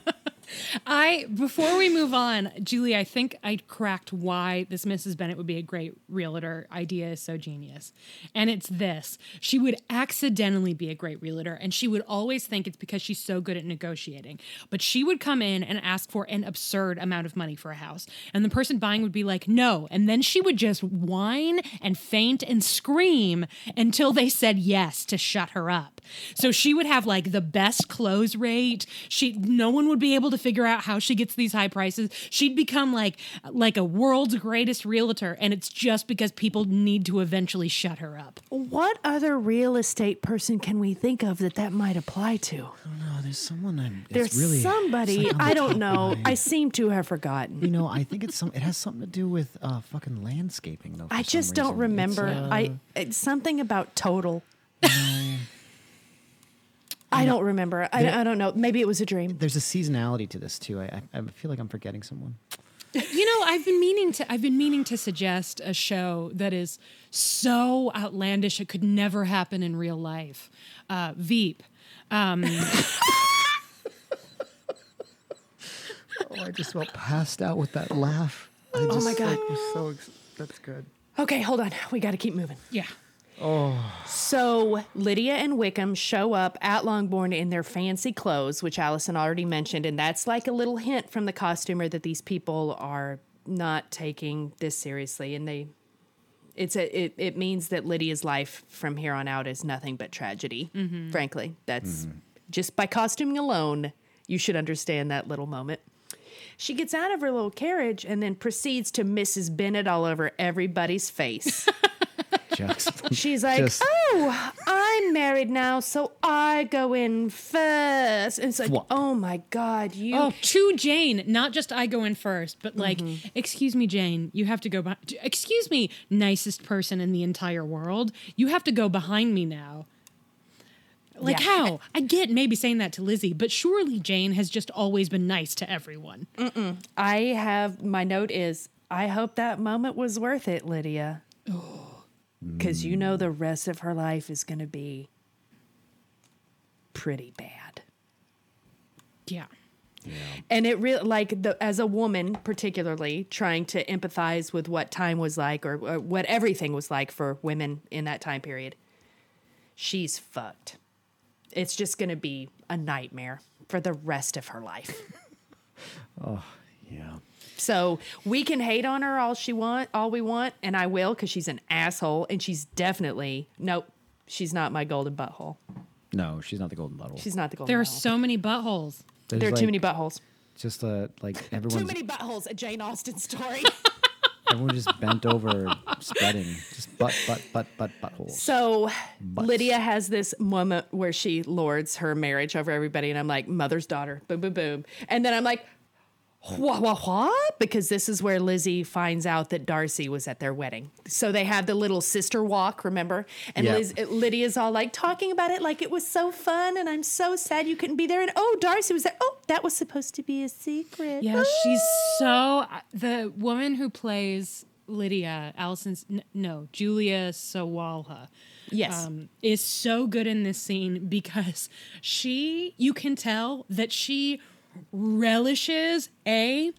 I before we move on, Julie, I think I cracked why this Mrs. Bennet would be a great realtor idea is so genius. And it's this. She would accidentally be a great realtor and she would always think it's because she's so good at negotiating. But she would come in and ask for an absurd amount of money for a house. And the person buying would be like, "No." And then she would just whine and faint and scream until they said yes to shut her up. So she would have like the best close rate. She no one would be able to figure out how she gets these high prices. She'd become like like a world's greatest realtor and it's just because people need to eventually shut her up. what other real estate person can we think of that that might apply to? No, there's someone I'm. There's really, somebody, it's like I don't know. I seem to have forgotten. You know, I think it's some. It has something to do with uh, fucking landscaping, though. I just don't reason. Remember. uh, I it's something about total. I don't remember. I, There- I don't know. Maybe it was a dream. There's a seasonality to this too. I, I, I feel like I'm forgetting someone. You know, I've been meaning to I've been meaning to suggest a show that is so outlandish it could never happen in real life. Uh, Veep. Um, Oh, I just felt passed out with that laugh. I Oh my God. was so. Ex- that's good. Okay, hold on. We got to keep moving. yeah. So Lydia and Wickham show up at Longbourn in their fancy clothes, which Allison already mentioned, and that's like a little hint from the costumer that these people are not taking this seriously, and they. It's a it, it means that Lydia's life from here on out is nothing but tragedy. Mm-hmm. Frankly, that's mm-hmm. just by costuming alone, you should understand that little moment. She gets out of her little carriage and then proceeds to Mrs. Bennet all over everybody's face. Just, She's like, Just- "Oh, I'm married now, so I go in first. And it's like, Flop. "Oh my god, you!" Oh, to Jane, not just I go in first, but like, mm-hmm. excuse me, Jane, you have to go. Behind, excuse me, nicest person in the entire world, you have to go behind me now. Like Yeah. how? I get maybe saying that to Lizzie, but surely Jane has just always been nice to everyone. I have my note is, "I hope that moment was worth it, Lydia." Because you know mm. the rest of her life is going to be pretty bad. Yeah. And it really, like, the, as a woman, particularly trying to empathize with what time was like or, or what everything was like for women in that time period, she's fucked. It's just going to be a nightmare for the rest of her life. Oh, yeah. So we can hate on her all she want, all we want, and I will because she's an asshole, and she's definitely nope. She's not my golden butthole. No, she's not the golden butthole. She's not the golden. There are butthole. so many buttholes. There's there are like, too many buttholes. Just uh, like everyone's Too many buttholes. A Jane Austen story. everyone just bent over, spreading, just butt, butt, butt, butt, butt, butthole. So Butts. Lydia has this moment where she lords her marriage over everybody, and I'm like, mother's daughter, boom, boom, boom. And then I'm like, what, what, what? Because this is where Lizzie finds out that Darcy was at their wedding. So they have the little sister walk, remember? And Yeah. Liz, Lydia's all like talking about it like it was so fun, and I'm so sad you couldn't be there. And oh, Darcy was there. Oh, that was supposed to be a secret. Yeah, she's so the woman who plays Lydia, Allison's no, Julia Sawalha. Yes. Um, is so good in this scene because she you can tell that she relishes a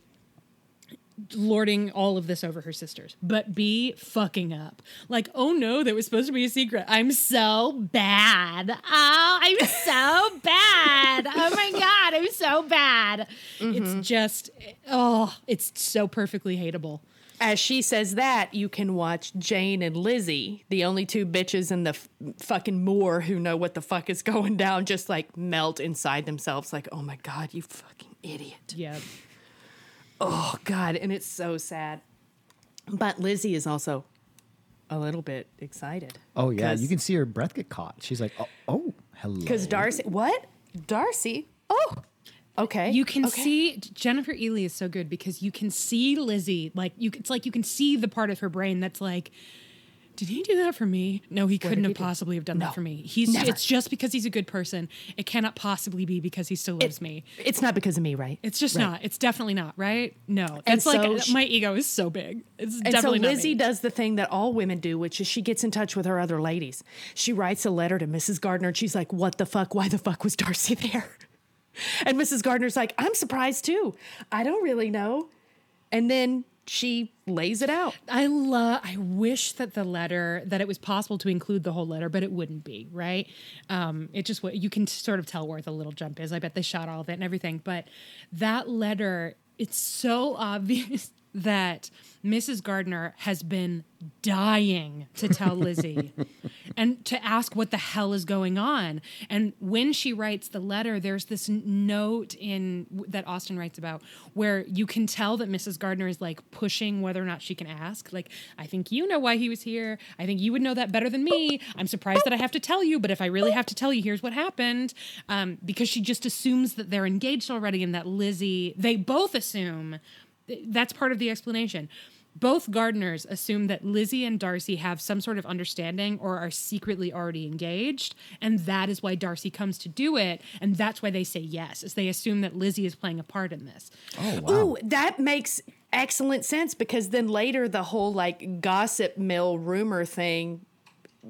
lording all of this over her sisters, but B fucking up. Like, oh no, that was supposed to be a secret. I'm so bad. Oh, I'm so bad. Oh my god, I'm so bad. It's mm-hmm. just oh, it's so perfectly hateable. As she says that, you can watch Jane and Lizzie, the only two bitches in the f- fucking moor who know what the fuck is going down, just like melt inside themselves, like, oh my God, you fucking idiot. Yeah. Oh God. And it's so sad. But Lizzie is also a little bit excited. Oh yeah, you can see her breath get caught. She's like, oh, oh hello. Because Darcy, what? Darcy. Oh, okay. You can okay. see Jennifer Ehle is so good because you can see Lizzie like you. It's like you can see the part of her brain that's like, did he do that for me? No, he couldn't did have he do? possibly have done No, that for me. He's never. it's just because he's a good person. It cannot possibly be because he still loves me. It's not because of me, right? It's just Right. not. It's definitely not. Right? No. That's like uh, she- my ego is so big. It's And so definitely not Lizzie does the thing that all women do, which is she gets in touch with her other ladies. She writes a letter to Mrs. Gardiner and she's like, What the fuck? Why the fuck was Darcy there? And Mrs. Gardiner's like, I'm surprised too. I don't really know. And then she lays it out. I love. I wish that the letter that it was possible to include the whole letter, but it wouldn't be right. Um, it just you can sort of tell where the little jump is. I bet they shot all of it and everything, but that letter, it's so obvious that Mrs. Gardiner has been dying to tell Lizzie and to ask what the hell is going on. And when she writes the letter, there's this note in that Austen writes about where you can tell that Mrs. Gardiner is like pushing whether or not she can ask. Like, I think you know why he was here. I think you would know that better than me. I'm surprised that I have to tell you, but if I really have to tell you, here's what happened. Um, because she just assumes that they're engaged already and that Lizzie, they both assume that's part of the explanation. Both Gardiners assume that Lizzie and Darcy have some sort of understanding or are secretly already engaged, and that is why Darcy comes to do it, and that's why they say yes, is they assume that Lizzie is playing a part in this. Oh wow. Ooh, that makes excellent sense because then later the whole like gossip mill rumor thing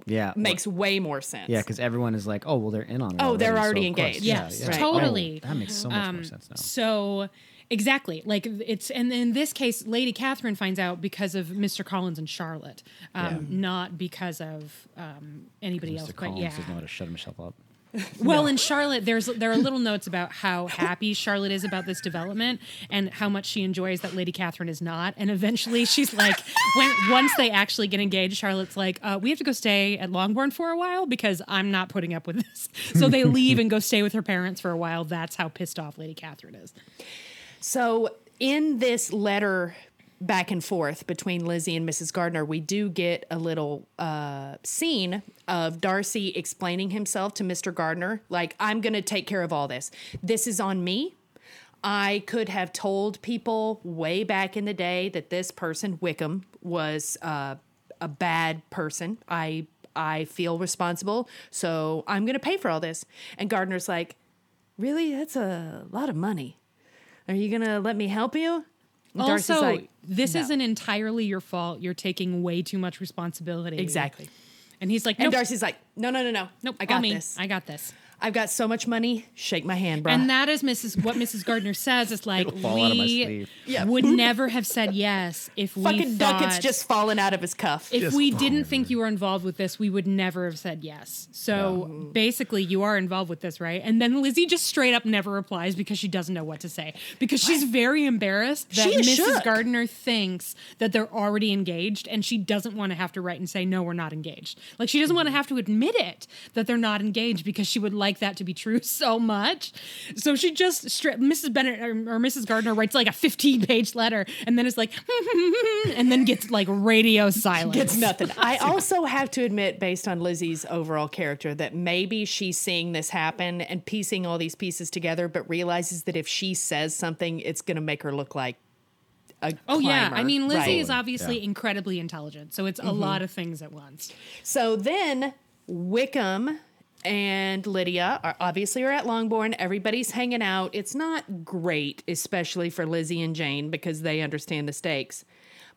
yeah. makes way more sense. Yeah, because everyone is like, oh, well, they're in on it. Oh, they're already of course. engaged. Yeah, Yes, yeah. totally. Oh, that makes so much more um, sense now. So exactly, like it's and in this case, Lady Catherine finds out because of Mr. Collins and Charlotte, um, not because of um, anybody else. Mr. But Collins yeah, doesn't know how to shut himself up. Well, in Charlotte, there's there are little notes about how happy Charlotte is about this development and how much she enjoys that Lady Catherine is not. And eventually, she's like, when once they actually get engaged, Charlotte's like, uh, we have to go stay at Longbourn for a while because I'm not putting up with this. So they leave and go stay with her parents for a while. That's how pissed off Lady Catherine is. So in this letter back and forth between Lizzie and Mrs. Gardiner, we do get a little uh, scene of Darcy explaining himself to Mr. Gardiner, like, I'm going to take care of all this. This is on me. I could have told people way back in the day that this person, Wickham, was uh, a bad person. I I feel responsible, so I'm going to pay for all this. And Gardiner's like, "Really? That's a lot of money. Are you going to let me help you?" And also, like, this "No." isn't entirely your fault. You're taking way too much responsibility. exactly. And he's like, And Darcy's like, "No, no, no, no. nope, I got me. this. I got this. I've got so much money. Shake my hand, bro." And that is Mrs. What Mrs. Gardiner says is like It'll fall out of my we. Yeah. would never have said yes if we fucking thought, ducats just falling out of his cuff. if Just we fall didn't think you were involved with this, we would never have said yes. So basically, you are involved with this, right? And then Lizzie just straight up never replies because she doesn't know what to say because she's very embarrassed that She Mrs. shook. Gardiner thinks that they're already engaged, and she doesn't want to have to write and say no, we're not engaged. Like she doesn't want to mm-hmm. have to admit it that they're not engaged because she would like that to be true so much. So she just straight Mrs. Bennet or, or Mrs. Gardiner writes like a 15 page letter and then is like, and then gets like radio silence. Gets nothing. I also have to admit, based on Lizzie's overall character, that maybe she's seeing this happen and piecing all these pieces together, but realizes that if she says something, it's going to make her look like a Oh yeah, I mean Lizzie Right. is obviously Yeah. incredibly intelligent, so it's a mm-hmm. lot of things at once. So then Wickham and Lydia are obviously are at Longbourn. Everybody's hanging out. It's not great, especially for Lizzie and Jane because they understand the stakes.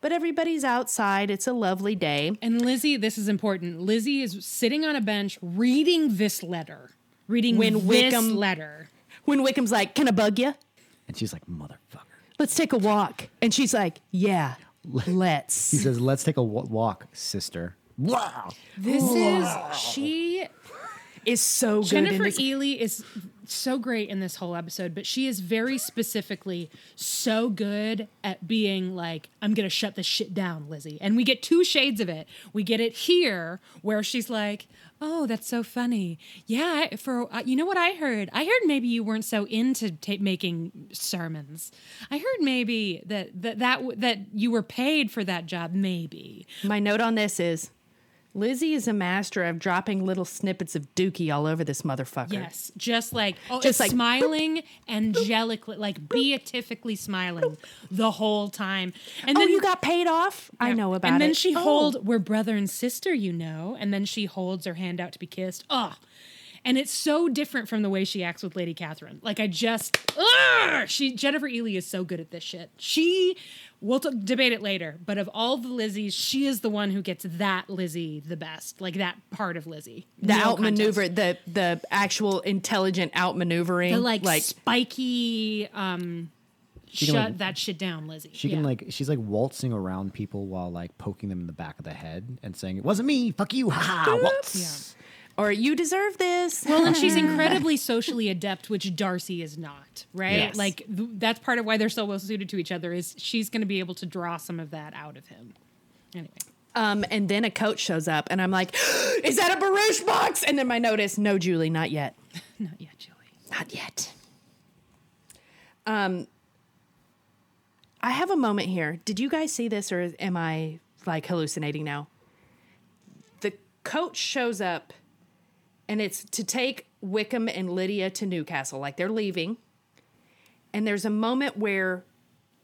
But everybody's outside. It's a lovely day. And Lizzie, this is important. Lizzie is sitting on a bench reading this letter, reading When Wickham, this letter. When Wickham's like, "Can I bug you? And she's like, motherfucker. Let's take a walk." And she's like, "Yeah, let's." He says, let's take a walk, sister. Wow. This is she is so good. Jennifer this. Ehle is so great in this whole episode, but she is very specifically so good at being like, I'm gonna shut this shit down, Lizzie. And we get two shades of it. We get it here where she's like, Oh, that's so funny. Yeah, for uh, you know what I heard? I heard maybe you weren't so into ta- making sermons. I heard maybe that that that that you were paid for that job. Maybe My note on this is Lizzie is a master of dropping little snippets of dookie all over this motherfucker. Yes, just like oh, Just like, smiling angelically, like beatifically smiling the whole time. And Oh, then you got paid off? I know about it. And then she Oh. hold we're brother and sister, you know, and then she holds her hand out to be kissed. Oh. And it's so different from the way she acts with Lady Catherine. Like I just, ugh! she Jennifer Ehle is so good at this shit. She, we'll t- debate it later, but of all the Lizzies, she is the one who gets that Lizzie the best, like that part of Lizzie. the No outmaneuver, contest. the the actual intelligent outmaneuvering, the like, like spiky, um, She shut like- that shit down, Lizzie. She can Yeah. like she's like waltzing around people while like poking them in the back of the head and saying it wasn't me, fuck you, ha ha, waltz. Or you deserve this. Well, and she's incredibly socially adept, which Darcy is not, right? Yes. Like th- that's part of why they're so well suited to each other. Is she's going to be able to draw some of that out of him. Anyway, Um, and then a coach shows up, and I'm like, "Is that a barouche box?" And then my notice, "No, Julie, not yet, not yet, Julie. not yet." Um, I have a moment here. Did you guys see this, or am I like hallucinating now? The coach shows up, and it's to take Wickham and Lydia to Newcastle, like they're leaving. And there's a moment where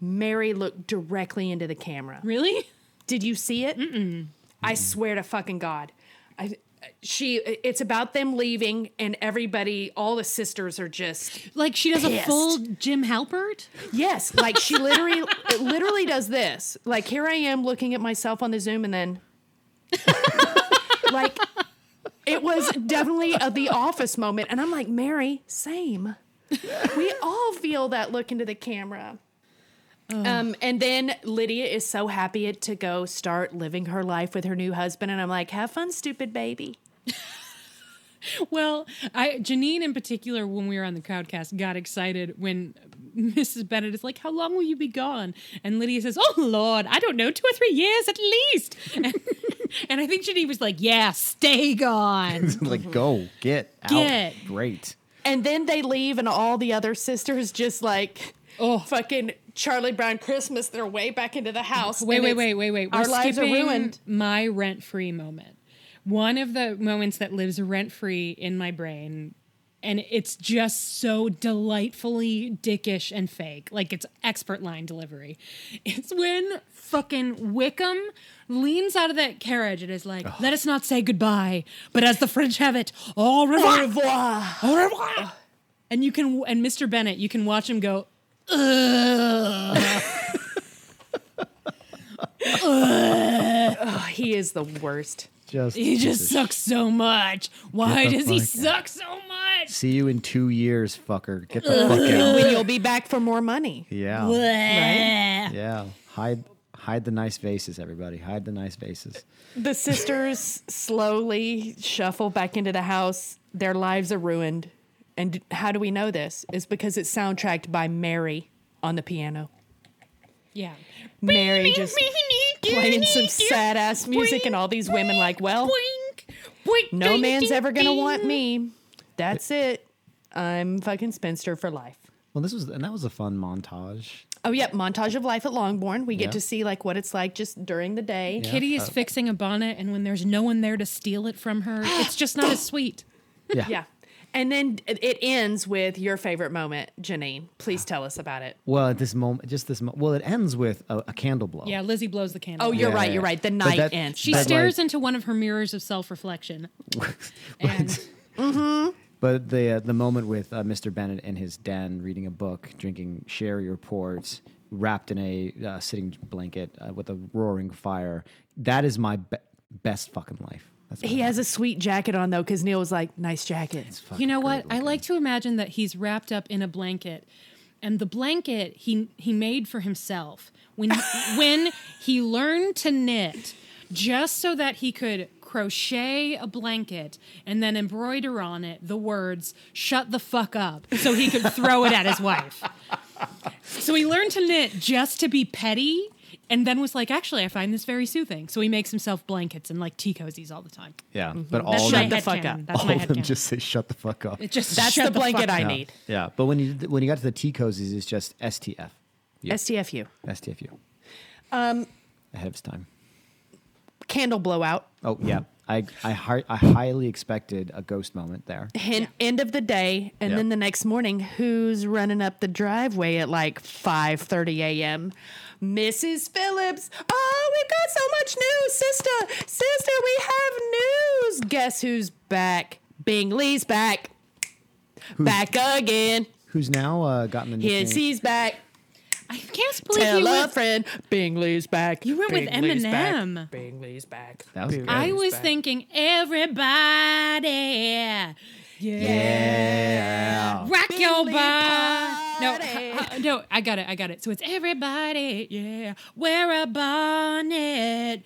Mary looked directly into the camera. Really? Did you see it? Mm-mm. I swear to fucking God. I she it's about them leaving and everybody all the sisters are just Like she does a full Jim Halpert? yes like she literally literally does this like here i am looking at myself on the zoom and then like it was definitely a the office moment and i'm like mary same we all feel that look into the camera um, and then Lydia is so happy to go start living her life with her new husband, and I'm like, "Have fun, stupid baby." Well, I Janine in particular, when we were on the crowdcast, got excited when Mrs. Bennet is like, "How long will you be gone?" And Lydia says, "Oh Lord, I don't know, two or three years at least." And, and I think Janine was like, "Yeah, stay gone." like go get out. Get. Great. And then they leave, and all the other sisters just like, Oh. fucking Charlie Brown Christmas their way back into the house. Wait, wait, wait, wait, wait. Our We're lives are skipping ruined. My rent-free moment. One of the moments that lives rent-free in my brain, and it's just so delightfully dickish and fake. Like it's expert line delivery. It's when fucking Wickham leans out of that carriage and is like, "Let us not say goodbye, but as the French have it, au revoir, Au revoir. au revoir." And you can, and Mr. Bennet, you can watch him go. Ugh. Oh, he is the worst. Just He just Jesus. sucks so much. Why Get the does he fuck suck so much? See you in two years, fucker. Get the fuck out. when you'll be back for more money. Yeah. Right? Yeah. Hide hide the nice faces, everybody. Hide the nice faces. The sisters slowly shuffle back into the house. Their lives are ruined. And how do we know this? Is because it's soundtracked by Mary on the piano. Yeah. Mary just playing some sad ass music, and all these women like, well, no man's ever gonna want me. That's it. I'm fucking spinster for life. Well, this was and that was a fun montage. Oh yep, montage of life at Longbourn. We get Yeah. to see like what it's like just during the day. Kitty is uh, fixing a bonnet, and when there's no one there to steal it from her, it's just not as sweet. Yeah. Yeah. And then it it ends with your favorite moment, Janine. Please tell us about it. Well, at this moment, just this. Mo- well, it ends with a, a candle blow. Yeah, Lizzie blows the candle. Oh, you're Yeah, right. yeah. You're right. The night that- ends. She stares like- into one of her mirrors of self-reflection. And But the uh, the moment with uh, Mr. Bennet in his den reading a book, drinking sherry reports, wrapped in a uh, sitting blanket uh, with a roaring fire, that is my be- best fucking life. That's my he has a sweet jacket on though, because Neil was like, "Nice jacket." you know great what? I like to imagine that he's wrapped up in a blanket, and the blanket he he made for himself when when he learned to knit, just so that he could crochet a blanket and then embroider on it the words "shut the fuck up" so he could throw it at his wife. So he learned to knit just to be petty. And then was like, actually, I find this very soothing. So he makes himself blankets and like tea cozies all the time. Yeah, but all That's of Shut the them, fuck up. That's all of them headcanon. just say "shut the fuck up." It just That's the blanket fuck I need. Yeah, but when you when you got to the tea cozies, it's just STF. Yeah. STFU. STFU. Um, ahead of its time. Candle blowout. Oh yeah. I I, I highly expected a ghost moment there. Hen- End of the day, and Yeah. then the next morning, who's running up the driveway at like five thirty a.m.? Mrs. Phillips. Oh, we've got so much news, sister. Sister, we have news. Guess who's back? Bingley's back. Back again. Who's now uh, gotten the nickname? Yes, he's back. I can't believe Tell you a went, friend. Bingley's back. You went with Eminem. Back. Bingley's back. That was Bingley's. I was back. thinking everybody. Yeah. Rock your body. No, party. uh, uh, no, I got it. I got it. So it's everybody, yeah. Wear a bonnet,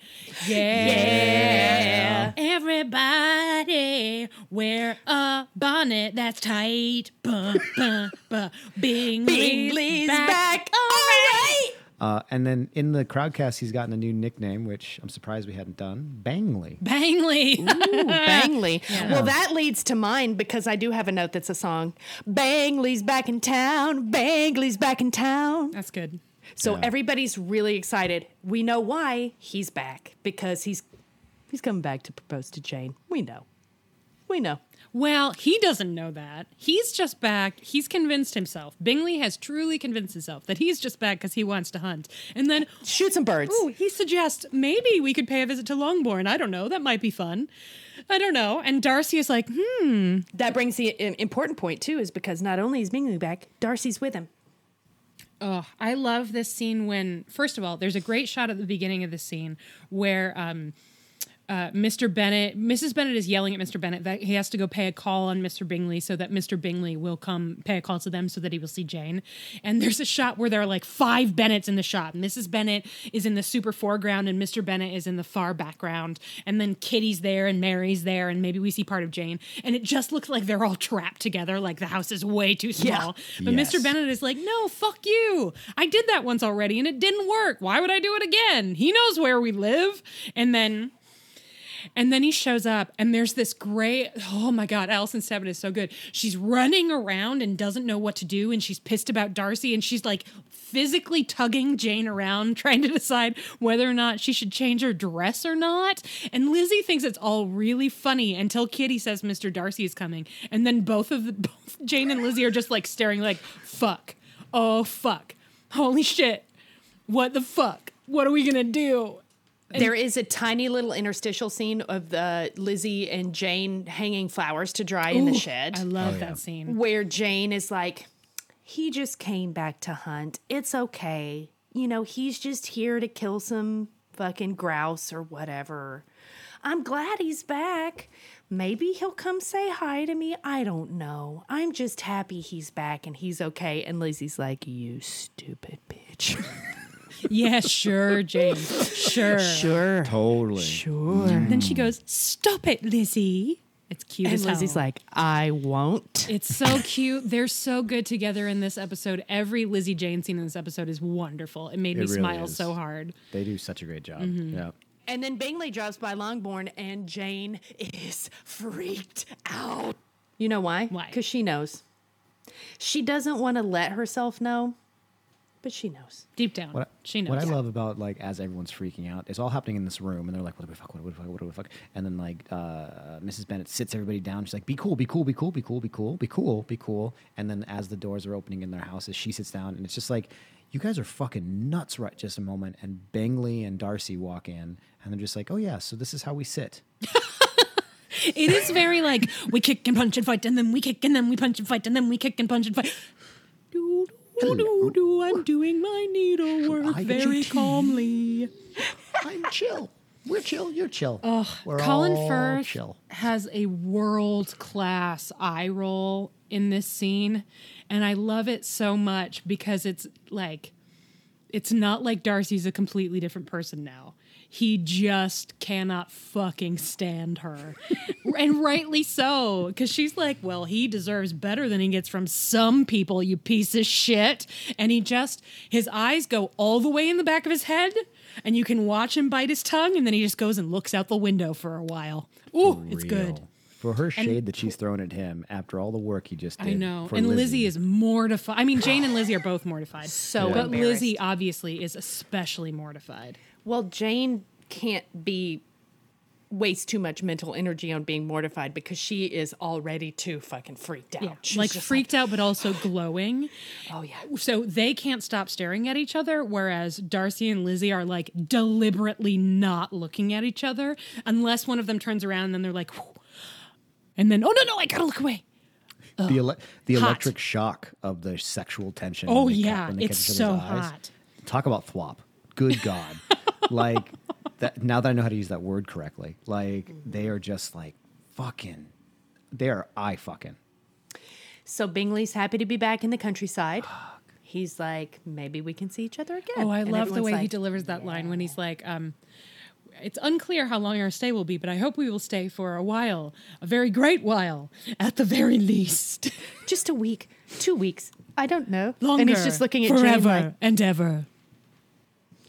yeah. Everybody wear a bonnet that's tight. Buh, buh, buh. Bingley's, Bingley's back. All right. Uh, and then in the crowdcast, he's gotten a new nickname, which I'm surprised we hadn't done. Bangley. Bangley. Ooh, Bangley. Well, that leads to mine because I do have a note that's a song. Bangley's back in town. Bangley's back in town. That's good. So Yeah. everybody's really excited. We know why he's back because he's he's coming back to propose to Jane. We know. We know. Well, he doesn't know that. He's just back. He's convinced himself. Bingley has truly convinced himself that he's just back because he wants to hunt. And then, Shoot some birds. ooh, he suggests maybe we could pay a visit to Longbourn. I don't know. That might be fun. I don't know. And Darcy is like, hmm. That brings the important point too, is because not only is Bingley back, Darcy's with him. Oh, I love this scene when, first of all, there's a great shot at the beginning of the scene where um, uh, Mr. Bennet, Mrs. Bennet is yelling at Mr. Bennet that he has to go pay a call on Mr. Bingley so that Mr. Bingley will come pay a call to them so that he will see Jane. And there's a shot where there are like five Bennets in the shot. Mrs. Bennet is in the super foreground and Mr. Bennet is in the far background. And then Kitty's there and Mary's there and maybe we see part of Jane. And it just looks like they're all trapped together, like the house is way too Yeah. small. But Yes. Mr. Bennet is like, no, fuck you. I did that once already and it didn't work. Why would I do it again? He knows where we live. And then and then he shows up, and there's this great, oh my God, Alison Steadman is so good. She's running around and doesn't know what to do, and she's pissed about Darcy, and she's like physically tugging Jane around, trying to decide whether or not she should change her dress or not. And Lizzie thinks it's all really funny until Kitty says Mr. Darcy is coming. And then both of the, both Jane and Lizzie are just like staring, like, fuck. Oh, fuck. Holy shit. What the fuck? What are we gonna do? There is a tiny little interstitial scene of the Lizzie and Jane hanging flowers to dry in the shed. I love Oh, yeah. that scene. where Jane is like, he just came back to hunt. It's okay. You know, he's just here to kill some fucking grouse or whatever. I'm glad he's back. Maybe he'll come say hi to me. I don't know. I'm just happy he's back and he's okay. And Lizzie's like, you stupid bitch. Yeah, sure, Jane. Sure. sure. Totally. Sure. Then she goes, Stop it, Lizzie. It's cute And as Lizzie's hell. like, I won't. It's so cute. They're so good together in this episode. Every Lizzie Jane scene in this episode is wonderful. It made It me really smile is. so hard. They do such a great job. Mm-hmm. Yeah. And then Bingley drives by Longbourn, and Jane is freaked out. You know why? Why? Because she knows. She doesn't want to let herself know, but she knows. Deep down, What, she knows. what I love about like as everyone's freaking out, it's all happening in this room, and they're like, "What do we fuck? What do we fuck? What do we fuck?" And then like uh, Mrs. Bennet sits everybody down. She's like, "Be cool, be cool, be cool, be cool, be cool, be cool, be cool." And then as the doors are opening in their houses, she sits down, and it's just like, "You guys are fucking nuts!" Right, just a moment, and Bingley and Darcy walk in, and they're just like, "Oh yeah, so this is how we sit." It is very like we kick and punch and fight, and then we kick and then we punch and fight, and then we kick and punch and fight. Do, do, do, do, I'm doing my needlework I very calmly. I'm chill. We're chill. You're chill. We're Colin Firth chill. has a world class eye roll in this scene, and I love it so much because it's like, it's not like Darcy's a completely different person now. He just cannot fucking stand her. and rightly so, because she's like, well, he deserves better than he gets from some people, you piece of shit. And he just, his eyes go all the way in the back of his head, and you can watch him bite his tongue, and then he just goes and looks out the window for a while. Ooh, it's good. For her shade that she's thrown at him after all the work he just did. I know. for And Lizzie. is mortified. I mean, Jane and Lizzie are both mortified. So But. Lizzie obviously is especially mortified. Well, Jane can't be waste too much mental energy on being mortified because she is already too fucking freaked out. Yeah, She's like just freaked out, but also glowing. oh yeah. So they can't stop staring at each other, whereas Darcy and Lizzie are like deliberately not looking at each other unless one of them turns around and then they're like, "Whew." and then, oh no, no, I gotta look away. the ele- the hot. electric shock of the sexual tension. Oh, when they ca- yeah, when they it's catch each other's so hot. Talk about thwop. Good God, like that. Now that I know how to use that word correctly, like Mm-hmm. they are just like fucking. They are eye fucking. So Bingley's happy to be back in the countryside. He's like, maybe we can see each other again. Oh, I And love the everyone's way he delivers that line when he's like, um, it's unclear how long our stay will be, but I hope we will stay for a while, a very great while, at the very least. Just a week, two weeks. I don't know. Longer, and he's just looking at Jane forever like, and ever.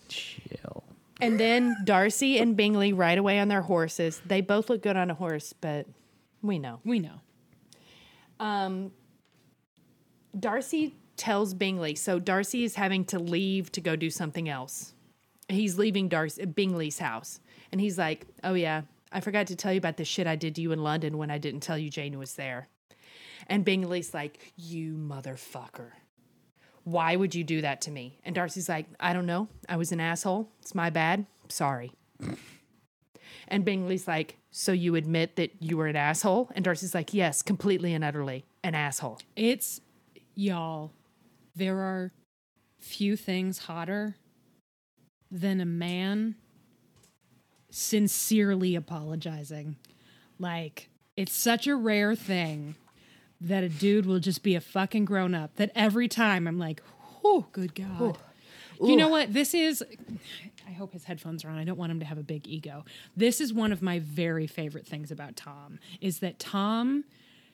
Chill. And then Darcy and Bingley ride away on their horses. They both look good on a horse, but we know. We know. Um, Darcy tells Bingley, so Darcy is having to leave to go do something else. He's leaving Darcy Bingley's house. And he's like, Oh yeah, I forgot to tell you about the shit I did to you in London when I didn't tell you Jane was there. And Bingley's like, You motherfucker. Why would you do that to me? And Darcy's like, I don't know. I was an asshole. It's my bad. Sorry. And Bingley's like, So you admit that you were an asshole? And Darcy's like, Yes, completely and utterly an asshole. It's y'all. There are few things hotter than a man sincerely apologizing. Like, it's such a rare thing that a dude will just be a fucking grown up that every time I'm like, oh, good God. You know what? This is. I hope his headphones are on. I don't want him to have a big ego. This is one of my very favorite things about Tom is that Tom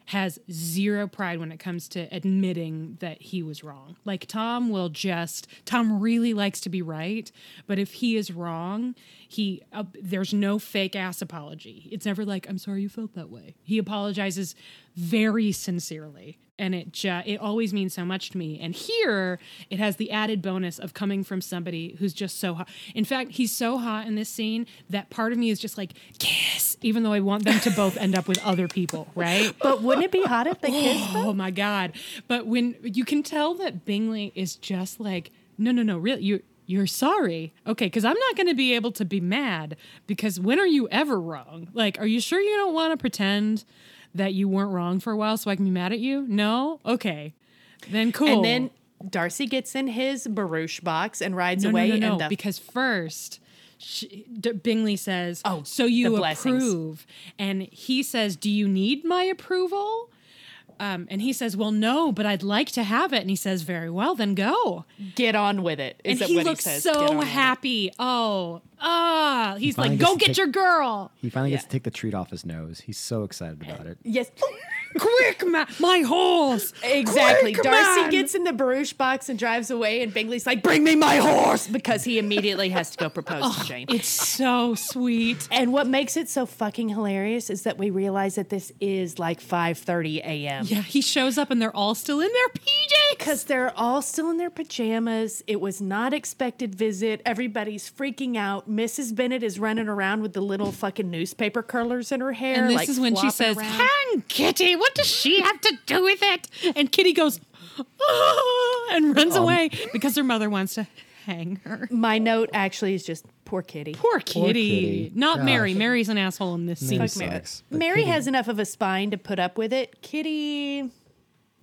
has zero pride when it comes to admitting that he was wrong. Like Tom will just Tom really likes to be right, but if he is wrong, he uh, there's no fake ass apology. It's never like I'm sorry you felt that way. He apologizes very sincerely and it ju- it always means so much to me. And here it has the added bonus of coming from somebody who's just so hot. In fact, he's so hot in this scene that part of me is just like kiss, even though I want them to both end up with other people, right? But wouldn't it be hot if they kissed? Oh my god! But when you can tell that Bingley is just like, no, no, no, really, you you're sorry, okay? Because I'm not going to be able to be mad because when are you ever wrong? Like, are you sure you don't want to pretend that you weren't wrong for a while so I can be mad at you? No, okay, then cool. And then Darcy gets in his barouche box and rides no, away. no, no, no, and the, because first. She, D- Bingley says, Oh, so you approve," and he says, "Do you need my approval?" Um, and he says, "Well, no, but I'd like to have it." And he says, "Very well, then go." get on with it. Is and that he what looks he says? So happy. Oh, ah, he's finally like, "Go get take- your girl." He finally gets to take the treat off his nose. He's so excited about it. Yes, Quick, ma- my horse. exactly. Quick, Darcy man. gets in the barouche box and drives away, and Bingley's like, "Bring me my horse," because he immediately has to go propose to Jane. It's so sweet. And what makes it so fucking hilarious is that we realize that this is like 5:30 a.m. Yeah, he shows up and they're all still in their PJs. Because they're all still in their pajamas. It was not expected visit. Everybody's freaking out. Mrs. Bennet is running around with the little fucking newspaper curlers in her hair. And this like, is when she says, around. "Hang Kitty, what does she have to do with it?" And Kitty goes "Ah," and runs Um, away because her mother wants to hang her. My note actually is just poor kitty. Poor Kitty. Kitty. Not Gosh. Mary. Mary's an asshole in this scene. Mary Fuck Mary. sucks. Mary has enough of a spine to put up with it. Kitty,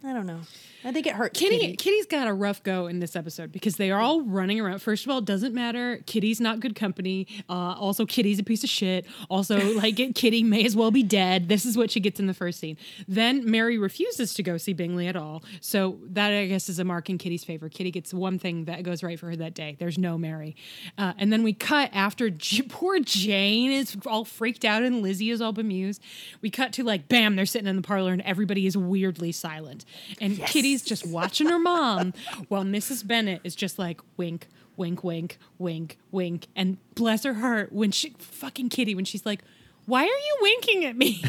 I don't know. I think it hurt. Kitty, Kitty. Kitty's got a rough go in this episode because they are all running around. First of all, it doesn't matter. Kitty's not good company. Uh, also, Kitty's a piece of shit. Also, like Kitty may as well be dead. This is what she gets in the first scene. Then Mary refuses to go see Bingley at all. So that I guess is a mark in Kitty's favor. Kitty gets one thing that goes right for her that day. There's no Mary. Uh, and then we cut after J- poor Jane is all freaked out and Lizzie is all bemused. We cut to like bam, they're sitting in the parlor and everybody is weirdly silent. And Kitty's just watching her mom while Mrs. Bennet is just like wink, wink, wink, wink, wink. And bless her heart when she fucking Kitty when she's like, "Why are you winking at me?"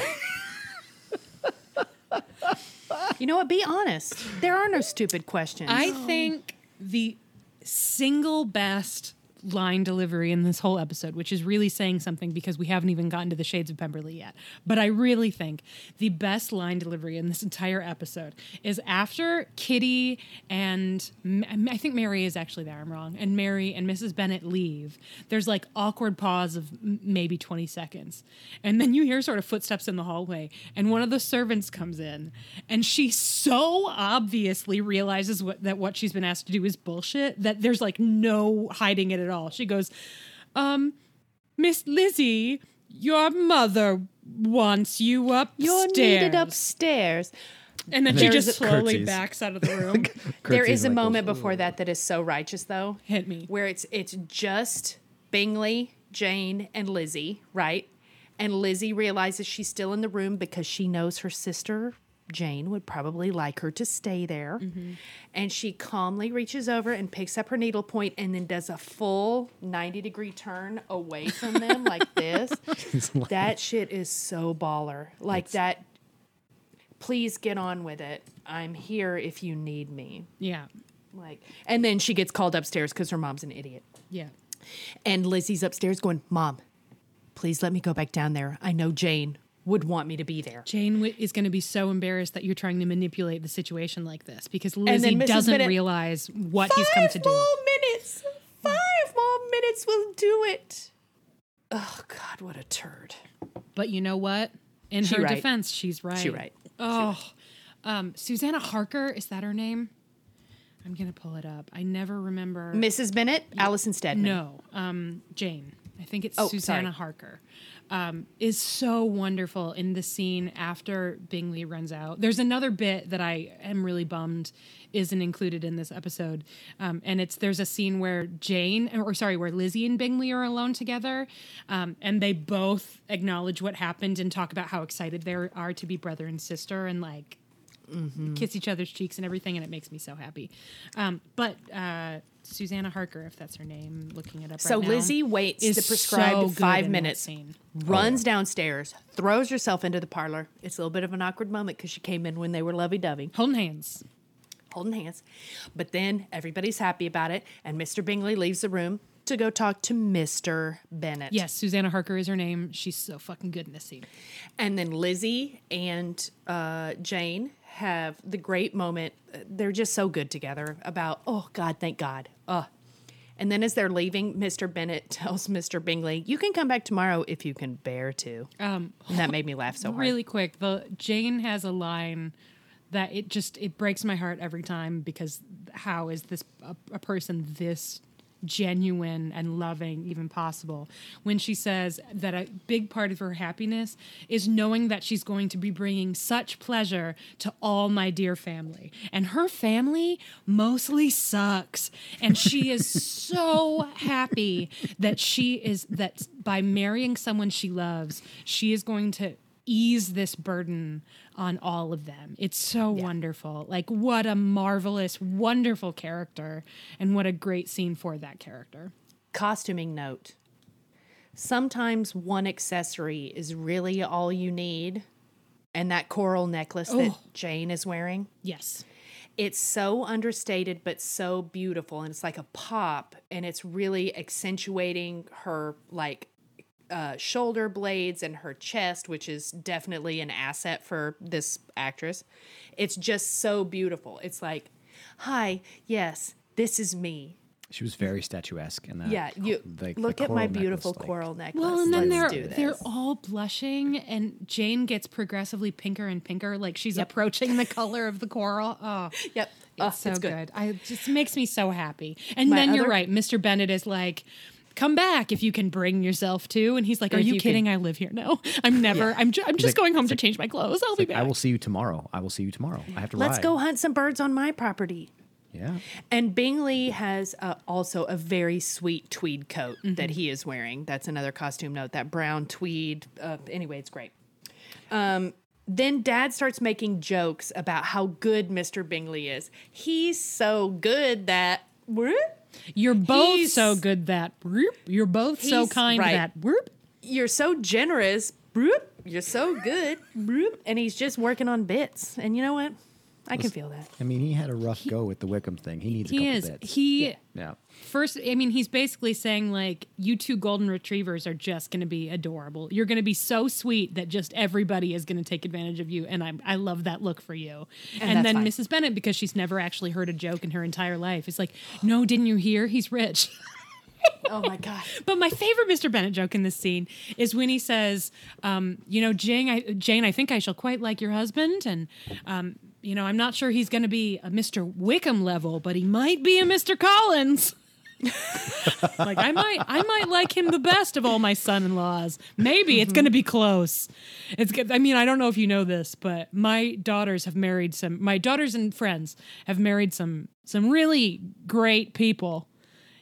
You know what? Be honest. There are no stupid questions. I think the single best line delivery in this whole episode, which is really saying something because we haven't even gotten to the Shades of Pemberley yet. But I really think the best line delivery in this entire episode is after Kitty and I think Mary is actually there. I'm wrong. And Mary and Mrs. Bennet leave. There's like awkward pause of maybe 20 seconds, and then you hear sort of footsteps in the hallway, and one of the servants comes in, and she so obviously realizes what that what she's been asked to do is bullshit that there's like no hiding it at all. She goes, um, Miss Lizzie, your mother wants you upstairs. You're needed upstairs. And then she just slowly Curtsies. backs out of the room. there is a like moment those. before that that is so righteous though. Hit me. Where it's it's just Bingley, Jane, and Lizzie, right? And Lizzie realizes she's still in the room because she knows her sister Jane would probably like her to stay there. Mm-hmm. And she calmly reaches over and picks up her needlepoint and then does a full 90 degree turn away from them like this. that shit is so baller. Like that. Please get on with it. I'm here if you need me. Yeah. Like, and then she gets called upstairs because her mom's an idiot. Yeah. And Lizzie's upstairs going, Mom, please let me go back down there. I know Jane would want me to be there. Jane w- is going to be so embarrassed that you're trying to manipulate the situation like this because Lizzie doesn't Bennet- realize what he's come to do. Five more minutes. Five more minutes will do it. Oh, God, what a turd. But you know what? In She her right. defense, she's right. She right. Oh, um, Susanna Harker is that her name? I'm gonna pull it up. I never remember. Mrs. Bennet, Alison Steadman. No, um, Jane. I think it's Oh, Susanna sorry. Harker. Um, is so wonderful in the scene after Bingley runs out. There's another bit that I am really bummed isn't included in this episode, um, and it's there's a scene where Jane, or sorry, where Lizzie and Bingley are alone together, um, and they both acknowledge what happened and talk about how excited they are to be brother and sister, and like kiss each other's cheeks and everything, and it makes me so happy. Um, but uh, Susanna Harker, if that's her name, looking it up. So right now, Lizzie waits is the prescribed good five in that minutes, scene. runs downstairs, throws herself into the parlor. It's a little bit of an awkward moment because she came in when they were lovey dovey. Holding hands. holding hands. But then everybody's happy about it, and Mr. Bingley leaves the room to go talk to Mr. Bennet. Yes, Susanna Harker is her name. She's so fucking good in this scene. And then Lizzie and uh, Jane have the great moment. They're just so good together about, oh, God, thank God. Uh. And then as they're leaving, Mr. Bennet tells Mr. Bingley, you can come back tomorrow if you can bear to. Um, And that made me laugh so hard. really quick, the Jane has a line that it just it breaks my heart every time because how is this a, a person this genuine and loving even possible. When she says that a big part of her happiness is knowing that she's going to be bringing such pleasure to all my dear family. And her family mostly sucks. And she is so happy that she is that by marrying someone she loves she is going to ease this burden on all of them. It's so wonderful. Like what a marvelous, wonderful character and what a great scene for that character. costuming note. Sometimes one accessory is really all you need. And that coral necklace that Oh. Jane is wearing, Yes. it's so understated but so beautiful. And it's like a pop, and it's really accentuating her like uh, shoulder blades and her chest, which is definitely an asset for this actress. It's just so beautiful. It's like, hi, yes, this is me. She was very statuesque in that. Yeah, you like, the look at my beautiful necklace, like- coral necklace. Well, and then Let's they're they're all blushing, and Jane gets progressively pinker and pinker, like she's Yep. approaching the color of the coral. Oh, Yep. it's Oh, so it's good. good. I it just makes me so happy. And My then you're right, Mr. Bennet is like. Come back if you can bring yourself to. And he's like, Are If you, you can- kidding? I live here. No, I'm never. I'm, ju- I'm just like- going home to change my clothes. I'll be Like, back. I will see you tomorrow. I will see you tomorrow. I have to Let's ride. go hunt some birds on my property. Yeah. And Bingley has uh, also a very sweet tweed coat Mm-hmm. that he is wearing. That's another costume note. That brown tweed. Uh, anyway, it's great. Um, then Dad starts making jokes about how good Mr. Bingley is. He's so good that. You're both He's- so good that whoop. You're both so kind right. that whoop. You're so generous. Broop. You're so good. Broop. And he's just working on bits. And you know what? I can feel that. I mean, he had a rough go with the Wickham thing. He needs a He couple is. bits. He Yeah. yeah. first. I mean, he's basically saying like, you two golden retrievers are just going to be adorable. You're going to be so sweet that just everybody is going to take advantage of you, and I I love that look for you. And And, then fine. Mrs. Bennet, because she's never actually heard a joke in her entire life, is like, no, didn't you hear? He's rich. Oh my god. But my favorite Mr. Bennet joke in this scene is when he says, um, "You know, Jane, I, Jane, I think I shall quite like your husband, and um, you know, I'm not sure he's going to be a Mr. Wickham level, but he might be a Mr. Collins." like I might, I might like him the best of all my son-in-laws. Maybe it's going to be close. It's. good- I mean, I don't know if you know this, but my daughters have married some. My daughters and friends have married some some really great people.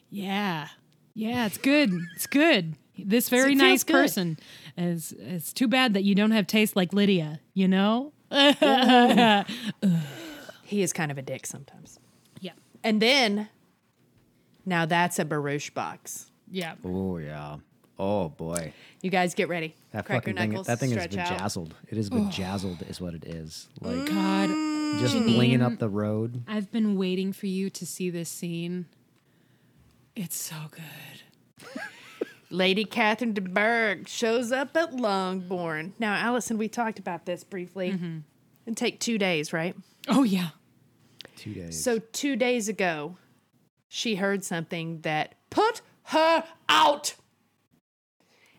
Yeah. Yeah, it's good. It's good. This very nice good. person. Is it's too bad that you don't have taste like Lydia, you know? He is kind of a dick sometimes. Yeah. And then, now that's a barouche box. Yeah. Oh yeah. Oh boy. You guys get ready. That Crack fucking thing. knuckles. That thing is stretch out. bejazzled. It is bejazzled, is what it is. Like God, just Janine. blinging up the road. I've been waiting for you to see this scene. It's so good. Lady Catherine de Bourgh shows up at Longbourn. Now, Allison, we talked about this briefly. Mm-hmm. And take two days, right? Oh yeah. Two days. So two days ago, she heard something that put her out.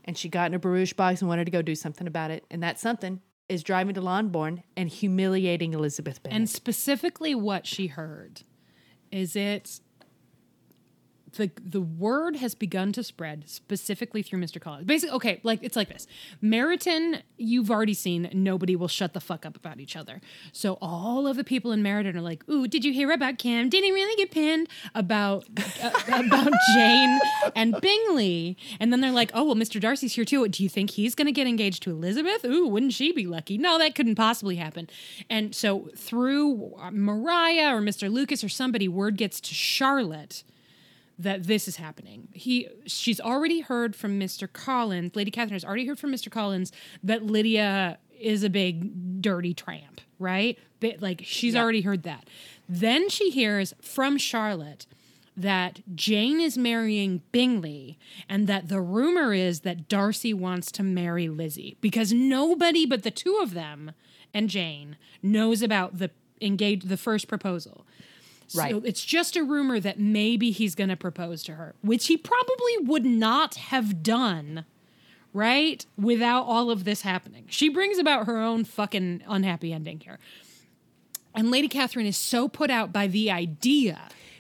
And she got in a barouche box and wanted to go do something about it. And that something is driving to Longbourn and humiliating Elizabeth Bennet. And specifically what she heard is it the the word has begun to spread specifically through Mr. Collins. Basically, okay, like it's like this. Meryton, you've already seen nobody will shut the fuck up about each other. So all of the people in Meryton are like, "Ooh, did you hear about Kim? Did he really get pinned about uh, about Jane and Bingley?" And then they're like, "Oh, well, Mr. Darcy's here too. Do you think he's going to get engaged to Elizabeth? Ooh, wouldn't she be lucky? No, that couldn't possibly happen." And so through uh, Mariah or Mr. Lucas or somebody, word gets to Charlotte that this is happening. He she's already heard from Mr. Collins, Lady Catherine has already heard from Mr. Collins that Lydia is a big dirty tramp, right? But like she's already heard that. Then she hears from Charlotte that Jane is marrying Bingley and that the rumor is that Darcy wants to marry Lizzie because nobody but the two of them and Jane knows about the engage the first proposal. Right. So it's just a rumor that maybe he's going to propose to her, which he probably would not have done, right? Without all of this happening. She brings about her own fucking unhappy ending here. And Lady Catherine is so put out by the idea,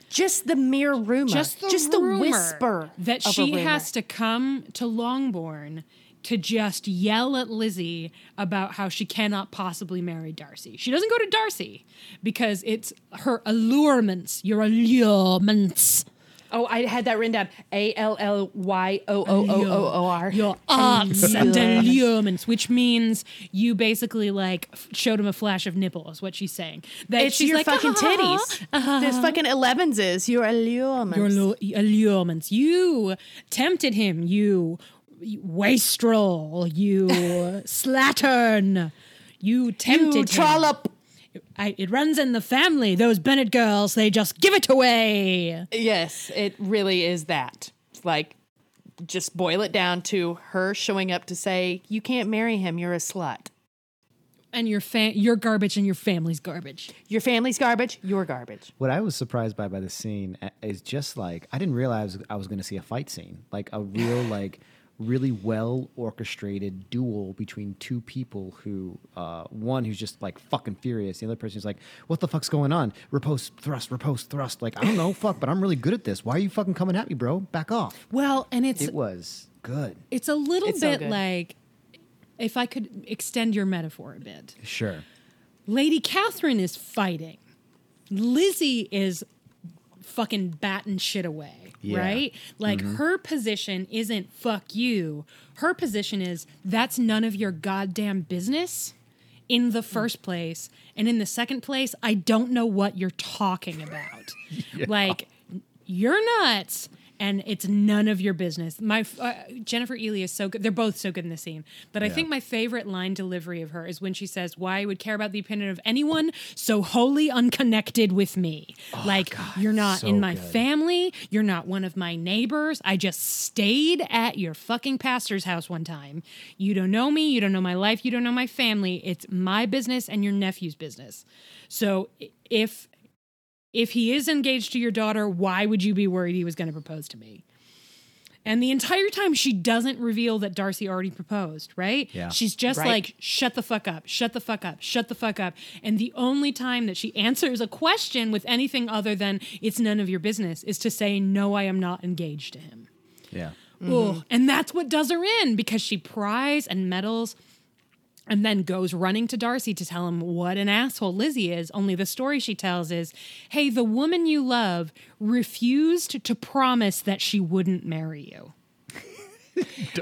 just the mere rumor, just the, just the whisper that she has to come to Longbourn to just yell at Lizzie about how she cannot possibly marry Darcy. She doesn't go to Darcy because it's her allurements, your allurements. Oh, I had that written down. A L L Y O O O O O R. Your arts and allurements, which means you basically like f- showed him a flash of nipple, is what she's saying. That It's she's your like, fucking "Ah, titties. There's fucking 11s is your allurements. your allurements. You tempted him, you wastrel, you slattern. You tempted you him. trollop. I, it runs in the family. Those Bennet girls, they just give it away. Yes, it really is that. It's like, just boil it down to her showing up to say, you can't marry him, you're a slut. And your fa- your garbage and your family's garbage. Your family's garbage, you're garbage. What I was surprised by by the scene uh, is just like I didn't realize I was going to see a fight scene, like a real like really well orchestrated duel between two people who uh, one who's just like fucking furious, the other person who's like, "What the fuck's going on? Repose, thrust, repose, thrust." Like I don't know, fuck, but I'm really good at this. Why are you fucking coming at me, bro? Back off. Well, and it's It was good. it's a little It's bit good. like if I could extend your metaphor a bit. Sure. Lady Catherine is fighting. Lizzie is fucking batting shit away, Yeah. right? Like mm-hmm. her position isn't fuck you. Her position is that's none of your goddamn business in the mm. first place. And in the second place, I don't know what you're talking about. Like you're nuts and it's none of your business. My uh, Jennifer Ehle is so good. They're both so good in the scene. But I think my favorite line delivery of her is when she says, "Why I would care about the opinion of anyone so wholly unconnected with me? like you're not so in my good. family. You're not one of my neighbors. I just stayed at your fucking pastor's house one time. You don't know me. You don't know my life. You don't know my family. It's my business and your nephew's business. So if if he is engaged to your daughter, why would you be worried he was going to propose to me? And the entire time she doesn't reveal that Darcy already proposed, right? Yeah. She's just Right. like, shut the fuck up, shut the fuck up, shut the fuck up. And the only time that she answers a question with anything other than it's none of your business is to say, no, I am not engaged to him. Yeah. Ugh. Mm-hmm. And that's what does her in because she pries and meddles and then goes running to Darcy to tell him what an asshole Lizzie is. Only the story she tells is hey, the woman you love refused to promise that she wouldn't marry you.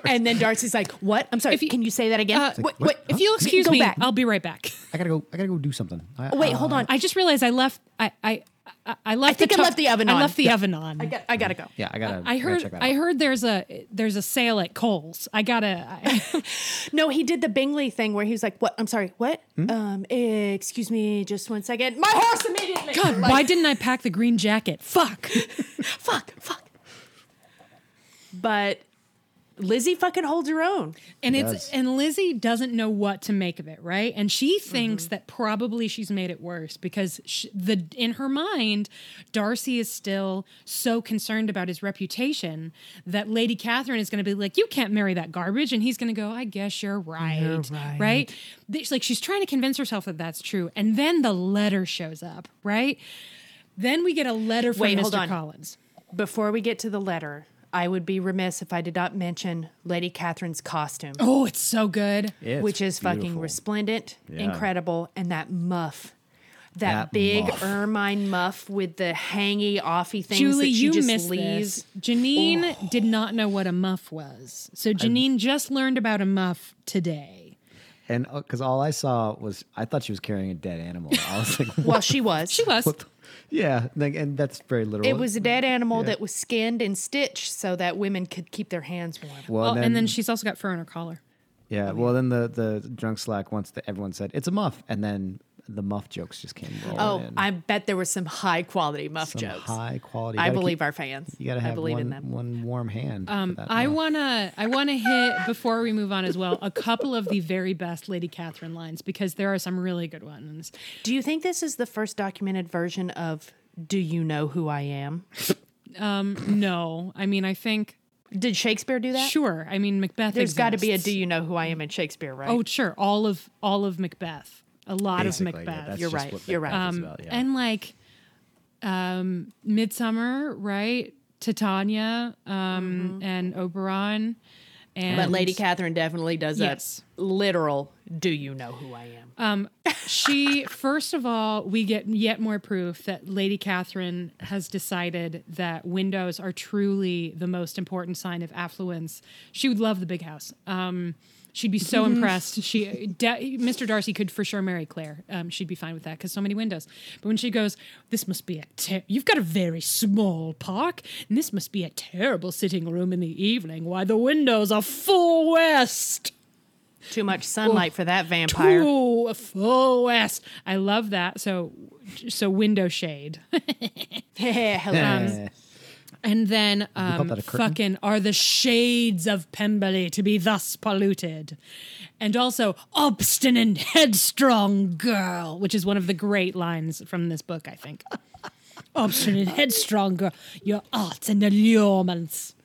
And then Darcy's like, "What? I'm sorry. If you- can you say that again? Uh, wait, what? wait, If you'll excuse Go me, back. I'll be right back. I gotta go. I gotta go do something. I, wait, uh, hold on. I just realized I left. I I I, I left. think I to- left the oven on. I on. left the oven on. I got. I gotta go. Yeah, I gotta. I gotta heard. check that I heard there's a there's a sale at Kohl's. I gotta. I, No, he did the Bingley thing where he was like, "What? I'm sorry. What? Hmm? Um, excuse me, just one second. My horse immediately. God, Like, why didn't I pack the green jacket? Fuck. Fuck, fuck. But Lizzie fucking holds her own. And It it's and Lizzie doesn't know what to make of it, right? And she Mm-hmm. thinks that probably she's made it worse because sh the in her mind, Darcy is still so concerned about his reputation that Lady Catherine is going to be like, "You can't marry that garbage," and he's going to go, "I guess you're right, right. right?" It's like she's trying to convince herself that that's true, and then the letter shows up, right? Then we get a letter from Wait, Mr. hold on. Collins. Before we get to the letter, I would be remiss if I did not mention Lady Catherine's costume, Oh, it's so good. It's which is fucking beautiful. resplendent, Yeah. incredible, and that muff. That, That big muff. ermine muff with the hangy offy things Julie, that she you just missed leaves. this. Janine did not know what a muff was. So Janine just learned about a muff today. And uh, because all I saw was, I thought she was carrying a dead animal. I was like, Well, she was. She was. what? the- Yeah, and that's very literal. It was a dead animal Yeah. that was skinned and stitched so that women could keep their hands warm. Well, Oh, and then she's also got fur on her collar. yeah. Well, then the the drunk slack once the, everyone said it's a muff, and then the muff jokes just came rolling Oh, in. I bet there were some high quality muff Some jokes. high quality. I believe keep- our fans. You gotta I have believe one, in them. one warm hand. Um, for that I muff. wanna I wanna hit before we move on as well a couple of the very best Lady Catherine lines because there are some really good ones. Do you think this is the first documented version of Do You Know Who I Am? No, I mean I think Did Shakespeare do that? sure. I mean Macbeth. There's got to be a. Do You Know Who I Am in Shakespeare, right? Oh, sure. All of all of Macbeth. A lot Basically, of Macbeth. that's You're right, you're Macbeth right. um, about, yeah. and like um midsummer right titania um and oberon and but Lady Catherine definitely does Yes. a literal Do You Know Who I Am? um she first of all we get yet more proof that lady catherine has decided that windows are truly the most important sign of affluence she would love the big house um She'd be so impressed. She, da- Mr. Darcy could for sure marry Claire. Um, she'd be fine with that because so many windows. But when she goes, this must be a ter- you've got a very small park, and this must be a terrible sitting room in the evening. Why the windows are full west. Too much sunlight for that vampire. Ooh, full west. I love that. So, so window shade. Hello. Eh, And then um, that a curtain? fucking are the shades of Pemberley to be thus polluted. And also obstinate, headstrong girl, which is one of the great lines from this book, I think. obstinate, headstrong girl, your arts and allurements.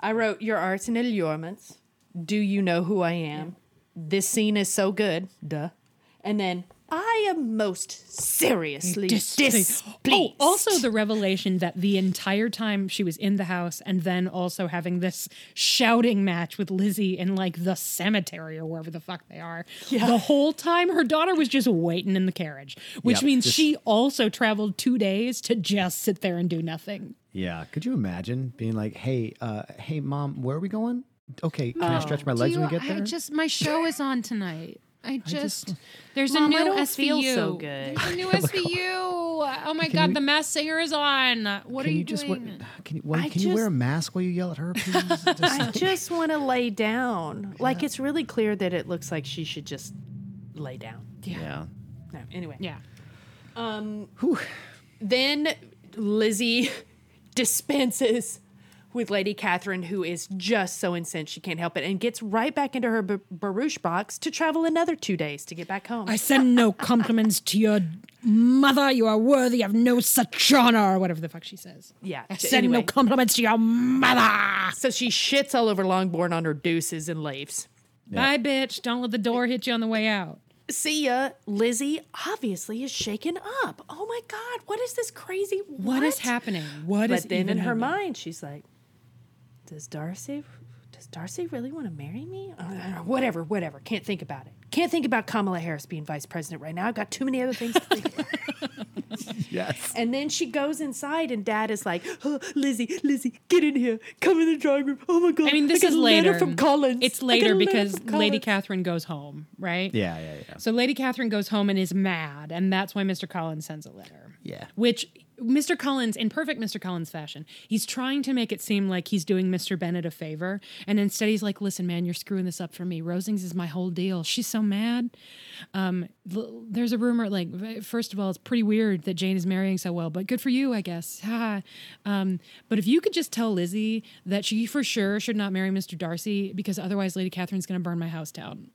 I wrote Your Arts and Allurements. Do You Know Who I Am? This scene is so good. Duh. And then I am most seriously displeased. Oh, also the revelation that the entire time she was in the house and then also having this shouting match with Lizzie in like the cemetery or wherever the fuck they are. The whole time her daughter was just waiting in the carriage, which Yep, means just- she also traveled two days to just sit there and do nothing. yeah. Could you imagine being like, "Hey, uh, hey, mom, where are we going? Okay, can I stretch my legs you- when we get I there?" just my show is on tonight. I just, there's Mom, a I new don't SVU. feel so good. There's a new SVU. oh my Can God, you- the Masked Singer is on. What are you, you just what, doing? can you what, I can you wear a mask while you yell at her, please? Just- I just want to lay down. Like it's really clear that it looks like she should just lay down. yeah. No, anyway. Yeah. Um. Then Lizzie dispenses with Lady Catherine, who is just so incensed she can't help it, and gets right back into her b- barouche box to travel another two days to get back home. I send no compliments to your mother. You are worthy of no such honor, or whatever the fuck she says. yeah. I send no compliments to your mother. so she shits all over Longbourn on her deuces and leaves. Bye, bitch. Don't let the door hit you on the way out. See ya. Lizzie obviously is shaken up. Oh my God, what is this crazy? what is happening? What is But then even in her happening? mind, she's like, "Does Darcy? Does Darcy really want to marry me? Uh, whatever, whatever. Can't think about it. Can't think about Kamala Harris being vice president right now. I've got too many other things to think about." Yes. and then she goes inside, and Dad is like, oh, "Lizzie, Lizzie, get in here. Come in the drawing room. Oh my God! I mean, this got is later. from Collins. It's I got a later because Lady Catherine goes home, right? Yeah, yeah, yeah. So Lady Catherine goes home and is mad, and that's why Mr. Collins sends a letter. Yeah. Which Mr. Collins, in perfect Mr. Collins fashion, he's trying to make it seem like he's doing Mr. Bennet a favor, and instead he's like, "Listen, man, you're screwing this up for me. Rosings is my whole deal. She's so mad. Um, l- there's a rumor, like, first of all, it's pretty weird that Jane is marrying so well, but good for you, I guess. Um, but if you could just tell Lizzie that she for sure should not marry Mr. Darcy because otherwise Lady Catherine's going to burn my house down."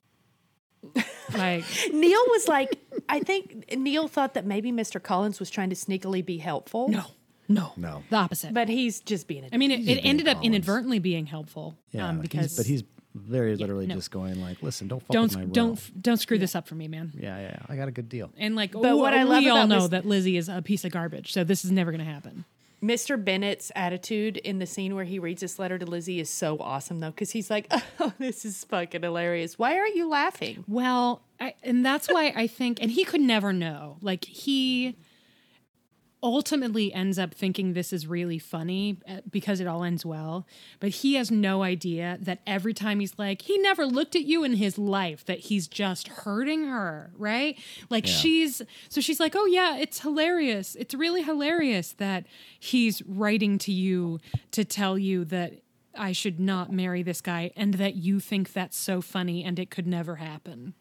Like Neil was like, I think Neil thought that maybe Mr. Collins was trying to sneakily be helpful. no, no, No. the opposite. But he's just being a I mean, it, it being ended up Collins. inadvertently being helpful. Yeah, um, he's- because but he's very literally no. just going like, "Listen, don't fuck don't with my don't don't screw this up for me, man. Yeah, yeah, I got a good deal. And like, But what I love we all about know Miss- that Lizzie is a piece of garbage, so this is never going to happen. Mr. Bennet's attitude in the scene where he reads this letter to Lizzie is so awesome, though, because he's like, "Oh, this is fucking hilarious. Why aren't you laughing?" Well, I, and that's why I think, and he could never know. Like he ultimately ends up thinking this is really funny uh, because it all ends well, but he has no idea that every time he's like, he never looked at you in his life, that he's just hurting her, right? Like Yeah. she's, so she's like, oh yeah, it's hilarious. It's really hilarious that he's writing to you to tell you that. I should not marry this guy, and that you think that's so funny, and it could never happen.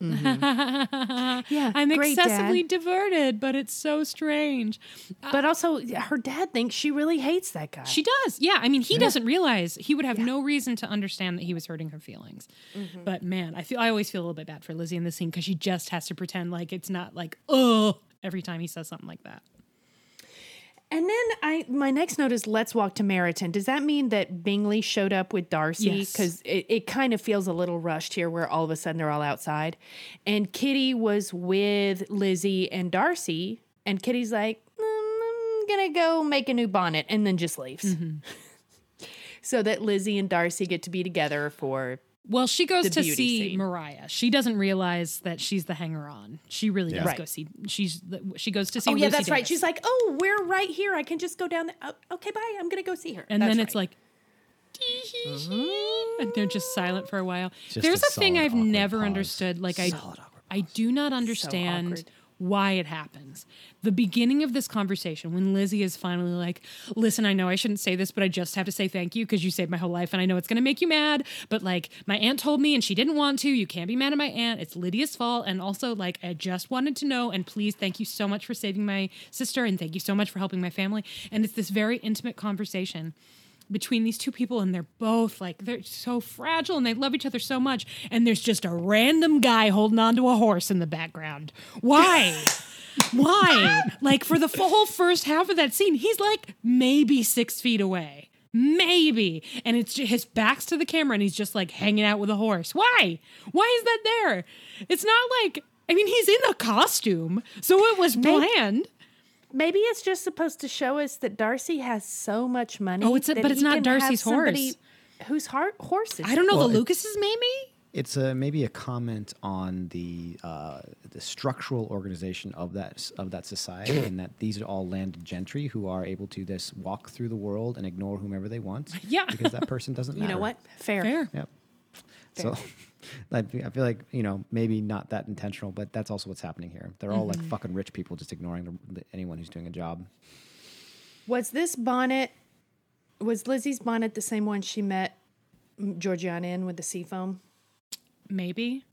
Yeah, I'm excessively Dad. diverted, but it's so strange. But also, her dad thinks she really hates that guy. She does. Yeah. I mean, he doesn't realize he would have no reason to understand that he was hurting her feelings. Mm-hmm. But man, I feel I always feel a little bit bad for Lizzie in this scene because she just has to pretend like it's not like, oh, every time he says something like that. And then I, my next note is, "Let's walk to Meryton." Does that mean that Bingley showed up with Darcy? Yes. Because it, it kind of feels a little rushed here, where all of a sudden they're all outside, and Kitty was with Lizzie and Darcy, and Kitty's like, "Mm, "I'm gonna go make a new bonnet," and then just leaves. So that Lizzie and Darcy get to be together for Well, she goes to see scene. Mariah. She doesn't realize that she's the hanger on. She really Yeah. does Right. go see. She's the, she goes to see. Oh yeah, Lucy that's right. She's like, "Oh, we're right here. I can just go down. The, oh, okay, bye. I'm gonna go see her." and That's then it's right. like and they're just mm-hmm. silent for a while Just there's a a, thing i've never pause. understood like i Solid awkward i do not understand awkward. Why it happens. The beginning of this conversation when lizzie is finally like listen i know i shouldn't say this but i just have to say thank you because you saved my whole life and i know it's going to make you mad but like my aunt told me and she didn't want to. You can't be mad at my aunt. It's lydia's fault. And also like i just wanted to know and please thank you so much for saving my sister and thank you so much for helping my family. And it's this very intimate conversation between these two people and they're both like they're so fragile and they love each other so much and there's just a random guy holding onto a horse in the background. Why? Why? Like for the full whole first half of that scene he's like maybe six feet away. Maybe. And it's just, his back's to the camera and he's just like hanging out with a horse. Why? Why is that there? It's not like i mean he's in a costume so it was planned maybe it's just supposed to show us that Darcy has so much money. Oh, it's a- but it's not Darcy's have somebody horse. Whose heart horse i don't know Well, the it- lucases maybe It's a maybe a comment on the uh, the structural organization of that of that society, and that these are all landed gentry who are able to this walk through the world and ignore whomever they want. Yeah. because that person doesn't matter. You matter. know what? Fair. fair Yep. So Like, I feel like you know maybe not that intentional, but that's also what's happening here. They're all Mm-hmm. like fucking rich people just ignoring the, the, anyone who's doing a job. Was this bonnet? Was Lizzie's bonnet the same one she met Georgiana in with the seafoam? Maybe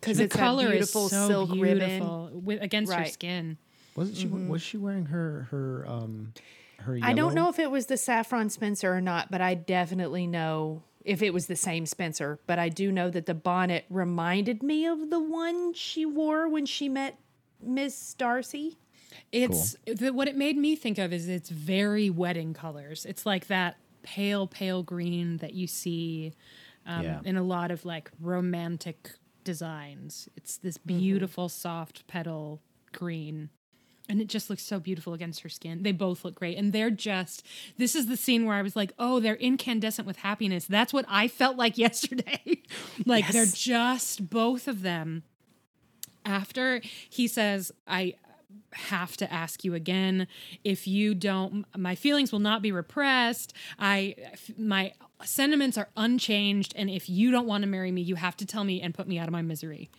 Because the it's color that beautiful is so silk ribbon. beautiful with, against her skin. Wasn't she? Was she wearing her her um her? I don't know if it was the saffron Spencer or not, but I definitely know if it was the same Spencer. But I do know that the bonnet reminded me of the one she wore when she met Miss Darcy. It's the, what it made me think of is it's very wedding colors. It's like that pale, pale green that you see um, Yeah. in a lot of like romantic designs. It's this beautiful, soft petal green. And it just looks so beautiful against her skin. They both look great. And they're just, this is the scene where I was like, oh, they're incandescent with happiness. That's what I felt like yesterday. like they're just both of them after he says i have to ask you again if you don't my feelings will not be repressed i my sentiments are unchanged and if you don't want to marry me you have to tell me and put me out of my misery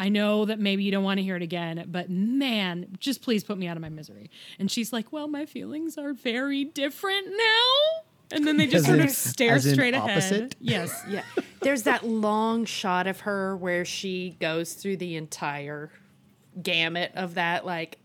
i know that maybe you don't want to hear it again but man just please put me out of my misery and she's like well my feelings are very different now and then they just As sort in- of stare as in straight ahead opposite? yes Yeah. There's that long shot of her where she goes through the entire gamut of that, like,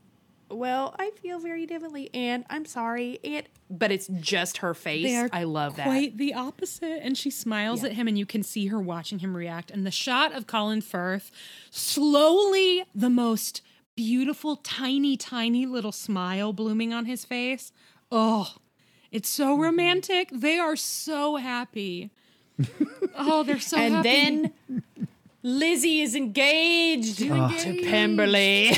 well, I feel very differently, and I'm sorry, and but it's just her face. I love that. quite the opposite. And she smiles Yeah. at him, and you can see her watching him react. And the shot of Colin Firth, slowly the most beautiful, tiny, tiny little smile blooming on his face. Oh, it's Mm-hmm. so romantic. They are so happy. oh, they're so and happy. And then Lizzie is engaged to Engaged. Pemberley.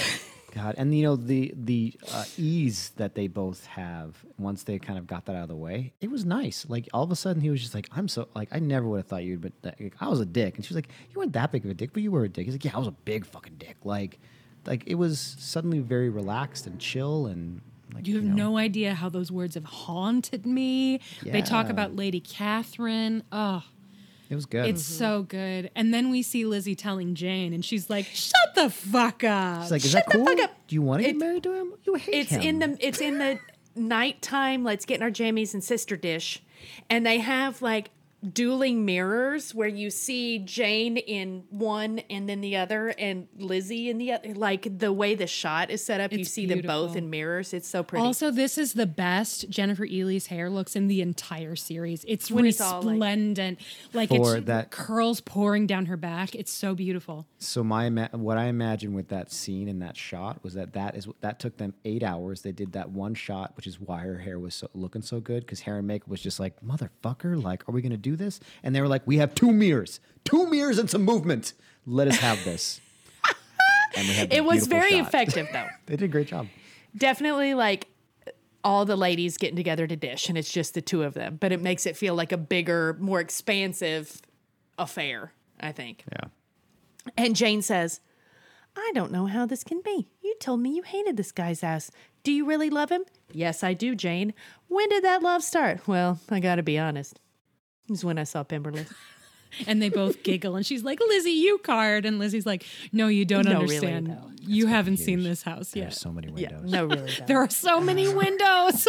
God, and you know the the uh, ease that they both have once they kind of got that out of the way. It was nice. Like all of a sudden, he was just like, "I'm so like I never would have thought you'd, but like, I was a dick." And she was like, "You weren't that big of a dick, but you were a dick." He's like, "Yeah, I was a big fucking dick." Like, like it was suddenly very relaxed and chill and like You have know, no idea how those words have haunted me. They talk about Lady Catherine. Oh, It was good. It's mm-hmm. so good. And then we see Lizzie telling Jane, and she's like, "Shut the fuck up." It's like, is Shut that the cool? fuck up. Do you want to get It- married to him? You hate it's him. in the it's in the nighttime. Let's get in our jammies and sister dish, and they have like dueling mirrors where you see Jane in one and then the other, and Lizzie in the other. Like the way the shot is set up, you It's see them both in mirrors. It's so pretty. also, this is the best Jennifer Ehle's hair looks in the entire series. It's When it's all, like- resplendent, like, it's that- curls pouring down her back. It's so beautiful. So my what I imagine with that scene and that shot was that that is that took them eight hours. They did that one shot, which is why her hair was so, looking so good because hair and makeup was just like motherfucker. Like, are we gonna do this? And they were like, we have two mirrors, two mirrors and some movement. Let us have this. and they had it was very shot. effective though. They did a great job. Definitely like all the ladies getting together to dish, and it's just the two of them. But it makes it feel like a bigger, more expansive affair. I think. Yeah. And Jane says, I don't know how this can be. You told me you hated this guy's ass. Do you really love him? Yes, I do, Jane. When did that love start? Well, I gotta be honest. It was when I saw Pemberley. And they both giggle, and she's like, "Lizzie, you card," and Lizzie's like, "No, you don't No, really, understand. you haven't seen this house yet. There's so many Yeah, windows. no, really. though. There are so many windows."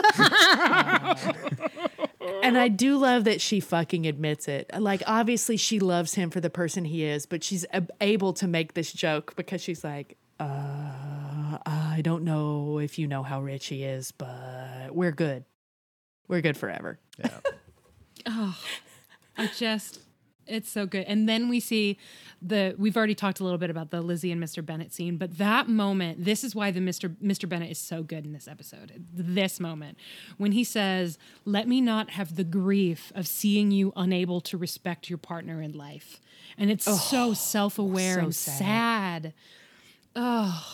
and I do love that she fucking admits it. Like, obviously, she loves him for the person he is, but she's ab- able to make this joke because she's like, uh, I don't know if you know how rich he is, but we're good. We're good forever. I just it's so good. And then we see the we've already talked a little bit about the Lizzie and Mr. Bennet scene, but that moment, this is why the Mr. Mr. Bennet is so good in this episode. This moment when he says, "Let me not have the grief of seeing you unable to respect your partner in life." And it's so self-aware so and sad. sad.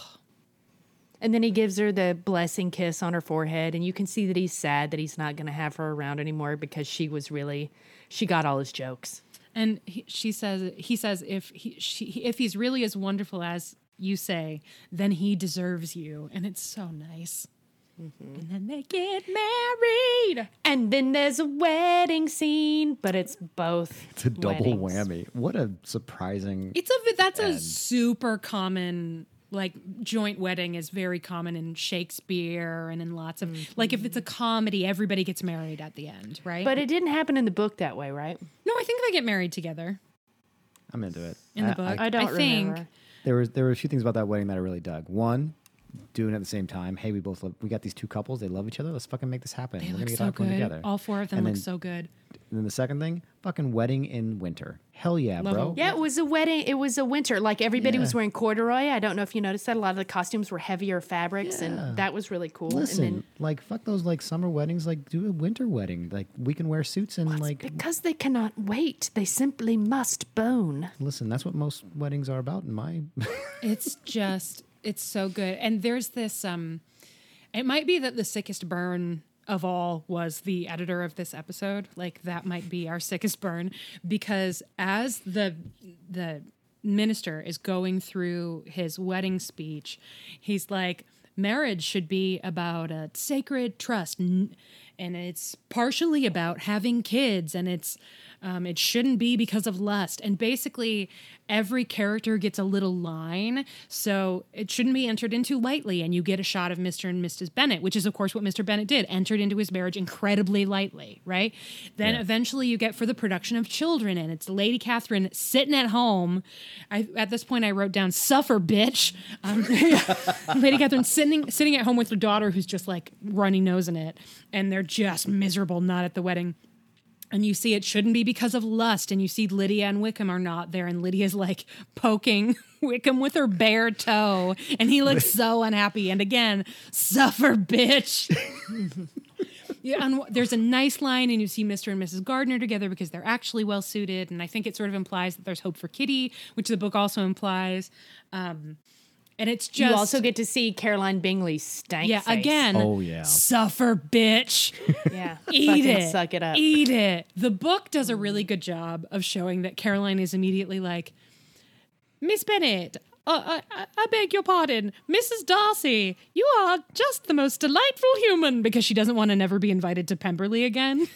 And then he gives her the blessing kiss on her forehead, and you can see that he's sad that he's not going to have her around anymore because she was really, she got all his jokes. And he, she says, he says, if he, she, if he's really as wonderful as you say, then he deserves you. And it's so nice. Mm-hmm. And then they get married. And then there's a wedding scene, but it's both. It's a double weddings. whammy. What a surprising. It's a that's a super common like joint wedding is very common in Shakespeare and in lots of mm-hmm. like if it's a comedy, everybody gets married at the end, right? But it didn't happen in the book that way, right? no, I think they get married together I'm into it. in the book. I- I don't think remember. there was there were a few things about that wedding that I really dug. One, doing at the same time. Hey, we both love, we got these two couples. They love each other. Let's fucking make this happen. they We're look gonna get so popcorn good. together. All four of them And look then- so good. And then the second thing, fucking wedding in winter. Hell yeah, Love bro. a- Yeah, it was a wedding. It was a winter. Like everybody was wearing corduroy. I don't know if you noticed that. A lot of the costumes were heavier fabrics, Yeah. and that was really cool. Listen, and then like fuck those like summer weddings. Like do a winter wedding. Like we can wear suits and like because they cannot wait, they simply must bone. listen. That's what most weddings are about in my. It's just it's so good. And there's this um it might be that the sickest burn of all was the editor of this episode. Like that might be our sickest burn because as the the minister is going through his wedding speech, he's like marriage should be about a sacred trust and it's partially about having kids and it's um, it shouldn't be because of lust. And basically every character gets a little line. So it shouldn't be entered into lightly and you get a shot of mr and mrs bennet which is of course what mr bennet did entered into his marriage incredibly lightly right? Then Yeah. eventually you get for the production of children and it's lady catherine sitting at home. I, at this point i wrote down suffer bitch. Um, lady catherine sitting sitting at home with her daughter who's just like runny nosing it and they're just miserable not at the wedding and you see it shouldn't be because of lust and you see lydia and wickham are not there and lydia's like poking wickham with her bare toe and he looks so unhappy and again suffer bitch yeah, and there's a nice line, and you see Mr. and Mrs. Gardiner together because they're actually well suited, and I think it sort of implies that there's hope for Kitty, which the book also implies. Um, and it's just you also get to see Caroline Bingley's stank yeah, face. again, Oh, yeah. suffer bitch. yeah, Eat it. suck it up. Eat it. The book does a really good job of showing that Caroline is immediately like, Miss Bennet, uh, I, I, I beg your pardon, Mrs. Darcy, you are just the most delightful human because she doesn't want to never be invited to Pemberley again.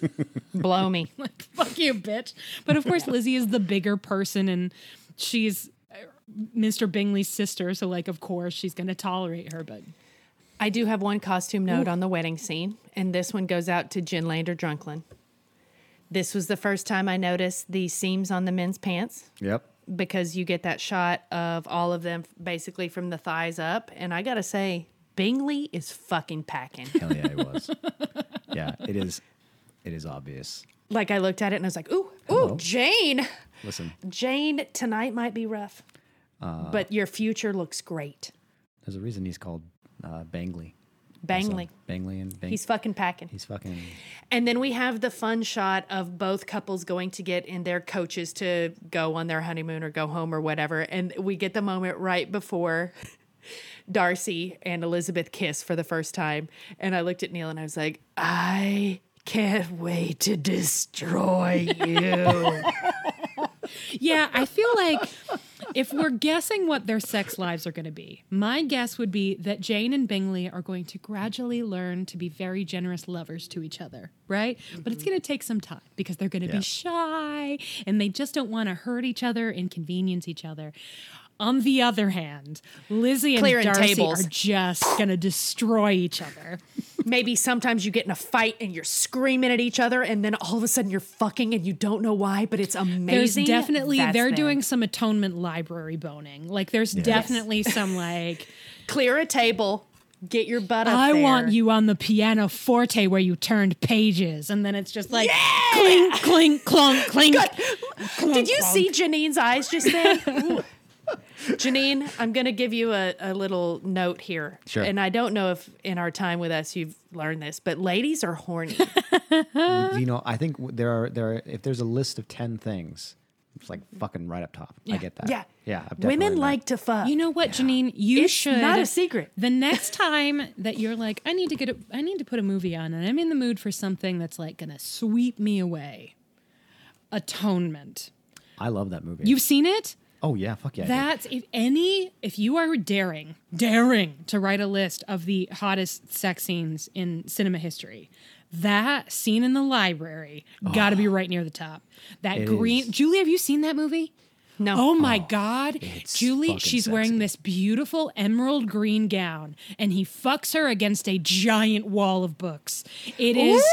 Blow me. like, fuck you, bitch. But of course, Lizzie is the bigger person and she's uh, Mr. Bingley's sister. So, like, of course, she's going to tolerate her. But I do have one costume note on the wedding scene, and this one goes out to Jen Lander Drunklin. This was the first time I noticed the seams on the men's pants Yep. because you get that shot of all of them basically from the thighs up. And I gotta say, Bingley is fucking packing. Hell yeah, it was. yeah, it is. It is obvious. like I looked at it and I was like, ooh, Hello. ooh, Jane. Listen, Jane, tonight might be rough. But your future looks great. there's a reason he's called uh, Bangley. Bangley. Bangley and Bang- He's fucking packing. he's fucking. And then we have the fun shot of both couples going to get in their coaches to go on their honeymoon or go home or whatever. And we get the moment right before Darcy and Elizabeth kiss for the first time. And I looked at Neil and I was like, I can't wait to destroy you. yeah, I feel like if we're guessing what their sex lives are going to be, my guess would be that Jane and Bingley are going to gradually learn to be very generous lovers to each other, right? But it's mm-hmm. going to take some time because they're going to Yeah. be shy and they just don't want to hurt each other, inconvenience each other. On the other hand, Lizzie and Clearing Darcy tables. are just going to destroy each other. Maybe sometimes you get in a fight and you're screaming at each other, and then all of a sudden you're fucking and you don't know why, but it's amazing. There's definitely That's they're them. doing some atonement library boning. Like there's definitely some like clear a table, get your butt up I there. want you on the piano forte where you turned pages, and then it's just like clink, clink, clunk, clink. Did you see Janine's eyes just then? Ooh. Janine, I'm going to give you a, a little note here. Sure. And I don't know if in our time with us you've learned this, but ladies are horny. you know, I think there are there are if there's a list of ten things, it's like fucking right up top. I get that. yeah. yeah. Women learned that. like to fuck. You know what, Janine? You It's should not a secret. The next time that you're like, I need to get, a, I need to put a movie on, and I'm in the mood for something that's like gonna sweep me away. Atonement. I love that movie. You've seen it? Oh yeah, fuck yeah. That's if any if you are daring, daring to write a list of the hottest sex scenes in cinema history. That scene in the library got to be right near the top. That green is. Julie, have you seen that movie? No. Oh my oh, God. Julie, she's sexy. wearing this beautiful emerald green gown and he fucks her against a giant wall of books. It is,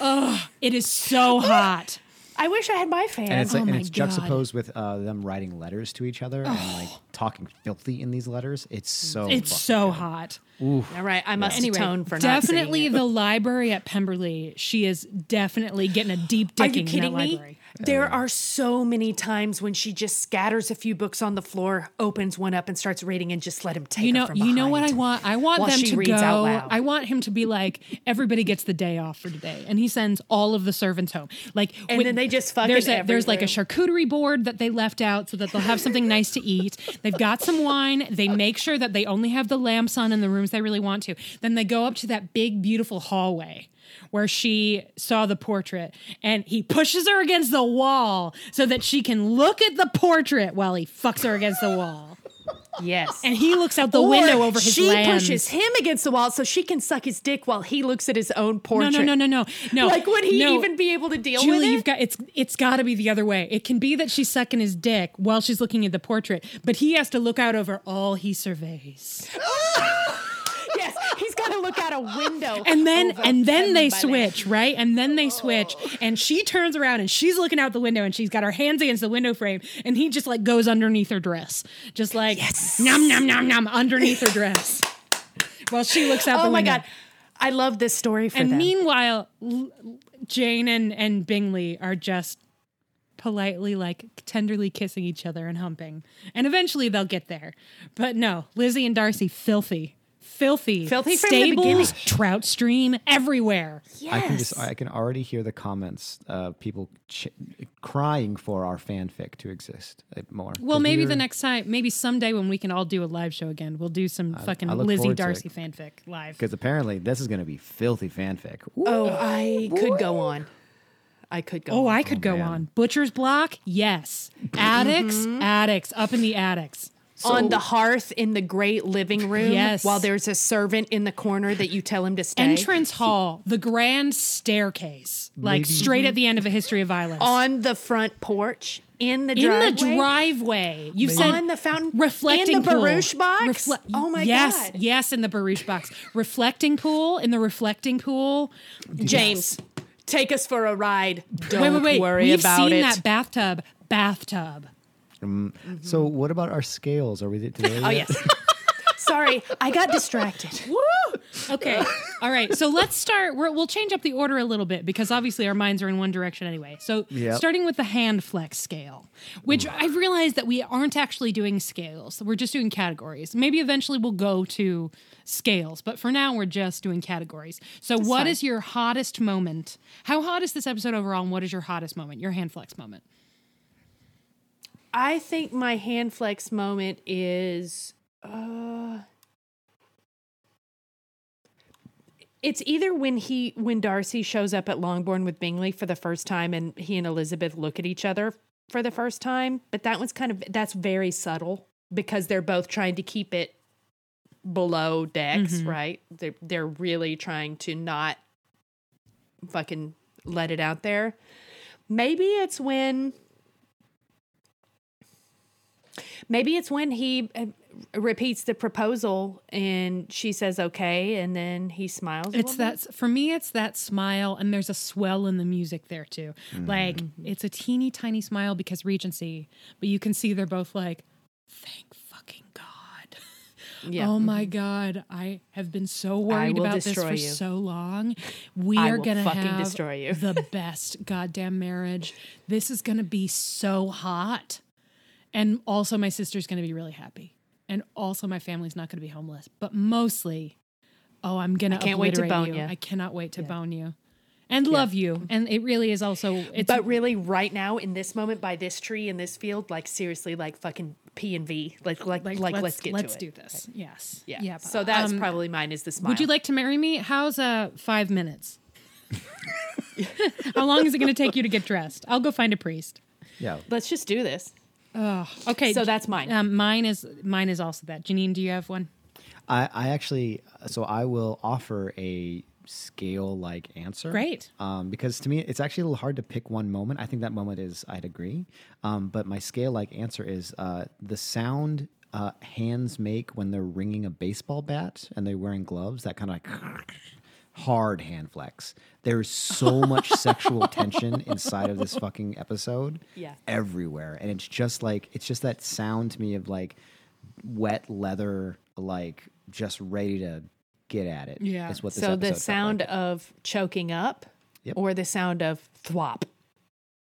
oh, it is so hot. I wish I had my fan. and it's like, Oh and it's juxtaposed with uh, them writing letters to each other and like talking filthy in these letters. It's so It's fucking so good. hot. All right, I must Anyway, atone for definitely not seeing it. the library at Pemberley. She is definitely getting a deep Are dicking you in that kidding me? library. There are so many times when she just scatters a few books on the floor, opens one up, and starts reading, and just let him take You her know, you know what I want? I want them to go. I want him to be like, everybody gets the day off for today, and he sends all of the servants home. Like, And then they just fuck there's a, there's like a charcuterie board that they left out so that they'll have something nice to eat. They've got some wine. They make sure that they only have the lamps on in the rooms they really want to. Then they go up to that big beautiful hallway where she saw the portrait and he pushes her against the wall so that she can look at the portrait while he fucks her against the wall. Yes. And he looks out the Or window over his she land. pushes him against the wall so she can suck his dick while he looks at his own portrait. no, no, no, no, no. no. Like, would he no. even be able to deal with it? you've got it's it's got to be the other way. It can be that she's sucking his dick while she's looking at the portrait, but he has to look out over all he surveys. yes, he's got to look out a window. And then and then they switch, right? And then they switch, and she turns around and she's looking out the window and she's got her hands against the window frame, and he just like goes underneath her dress, just like num num num num underneath her dress, while she looks out the window. Oh my god, I love this story for And them. meanwhile, Jane and, and Bingley are just politely, like tenderly kissing each other and humping. And eventually they'll get there. But no, Lizzie and Darcy, filthy. Filthy. Filthy from the Stables, trout stream, everywhere. Yes. I can just I can already hear the comments of people ch- crying for our fanfic to exist uh, more. Well, 'Cause maybe we the are- next time, maybe someday when we can all do a live show again, we'll do some fucking I look Lizzie forward to Darcy it. fanfic live. because apparently this is going to be filthy fanfic. Ooh, oh, I could go on. I could go. Oh, on. I could go man. on. Butcher's block, yes. Attics, Mm-hmm. attics, up in the attics. On the hearth in the great living room. Yes. While there's a servant in the corner that you tell him to stay. entrance hall, the grand staircase, like Maybe- straight at mm-hmm. the end of a history of violence. on the front porch in the in driveway. the driveway, you've said on the fountain reflecting in the pool. box. Refle- oh my yes, god, yes, in the barouche box, reflecting pool in the reflecting pool. James, take us for a ride. Don't wait, wait, wait. worry We've about seen that bathtub. Bathtub. Mm-hmm. So mm-hmm. what about our scales? Are we today? oh yes. Sorry, I got distracted. Okay. All right. So let's start. We're, we'll change up the order a little bit because obviously our minds are in one direction anyway. So Yep. starting with the hand flex scale, which mm. I've realized that we aren't actually doing scales. We're just doing categories. Maybe eventually we'll go to scales, but for now we're just doing categories. So what is fine. your hottest moment? How hot is this episode overall? And what is your hottest moment? Your hand flex moment. I think my hand flex moment is uh it's either when he when Darcy shows up at Longbourn with Bingley for the first time and he and Elizabeth look at each other for the first time, but that one's kind of that's very subtle because they're both trying to keep it below decks, right? They're they're really trying to not fucking let it out there. Maybe it's when Maybe it's when he uh, repeats the proposal and she says okay, and then he smiles. It's that for me. It's that smile, and there's a swell in the music there too. Like it's a teeny tiny smile because Regency, but you can see they're both like, "Thank fucking God." Yeah. Oh my God, I have been so worried about this for you. so long. We I are gonna fucking have destroy you. the best goddamn marriage. This is gonna be so hot, and also my sister's gonna be really happy, and also my family's not gonna be homeless. But mostly, oh, I'm gonna can't wait to bone you. ya. I cannot wait to bone you, and love you. And it really is also it's but really, right now in this moment, by this tree in this field, like seriously, like fucking P and V, like like like, let's, get let's to do it. this. Yes. Yeah. Yep. So that's Um, probably mine is the smile. Would you like to marry me? How's uh five minutes? How long is it going to take you to get dressed? I'll go find a priest. Yeah. Let's just do this. Okay, So that's mine. Um, mine is mine is also that. Janine, do you have one? I, I actually, so I will offer a scale like answer. Great. Um, because to me, it's actually a little hard to pick one moment. I think that moment is, I'd agree. Um, but my scale like answer is uh, the sound uh, hands make when they're ringing a baseball bat and they're wearing gloves, that kind of like hard hand flex. There's so much sexual tension inside of this fucking episode. Yeah. Everywhere. And it's just like, it's just that sound to me of like wet leather, like just ready to get at it. Yeah. Is what this so the sound like. of choking up Yep. or the sound of thwop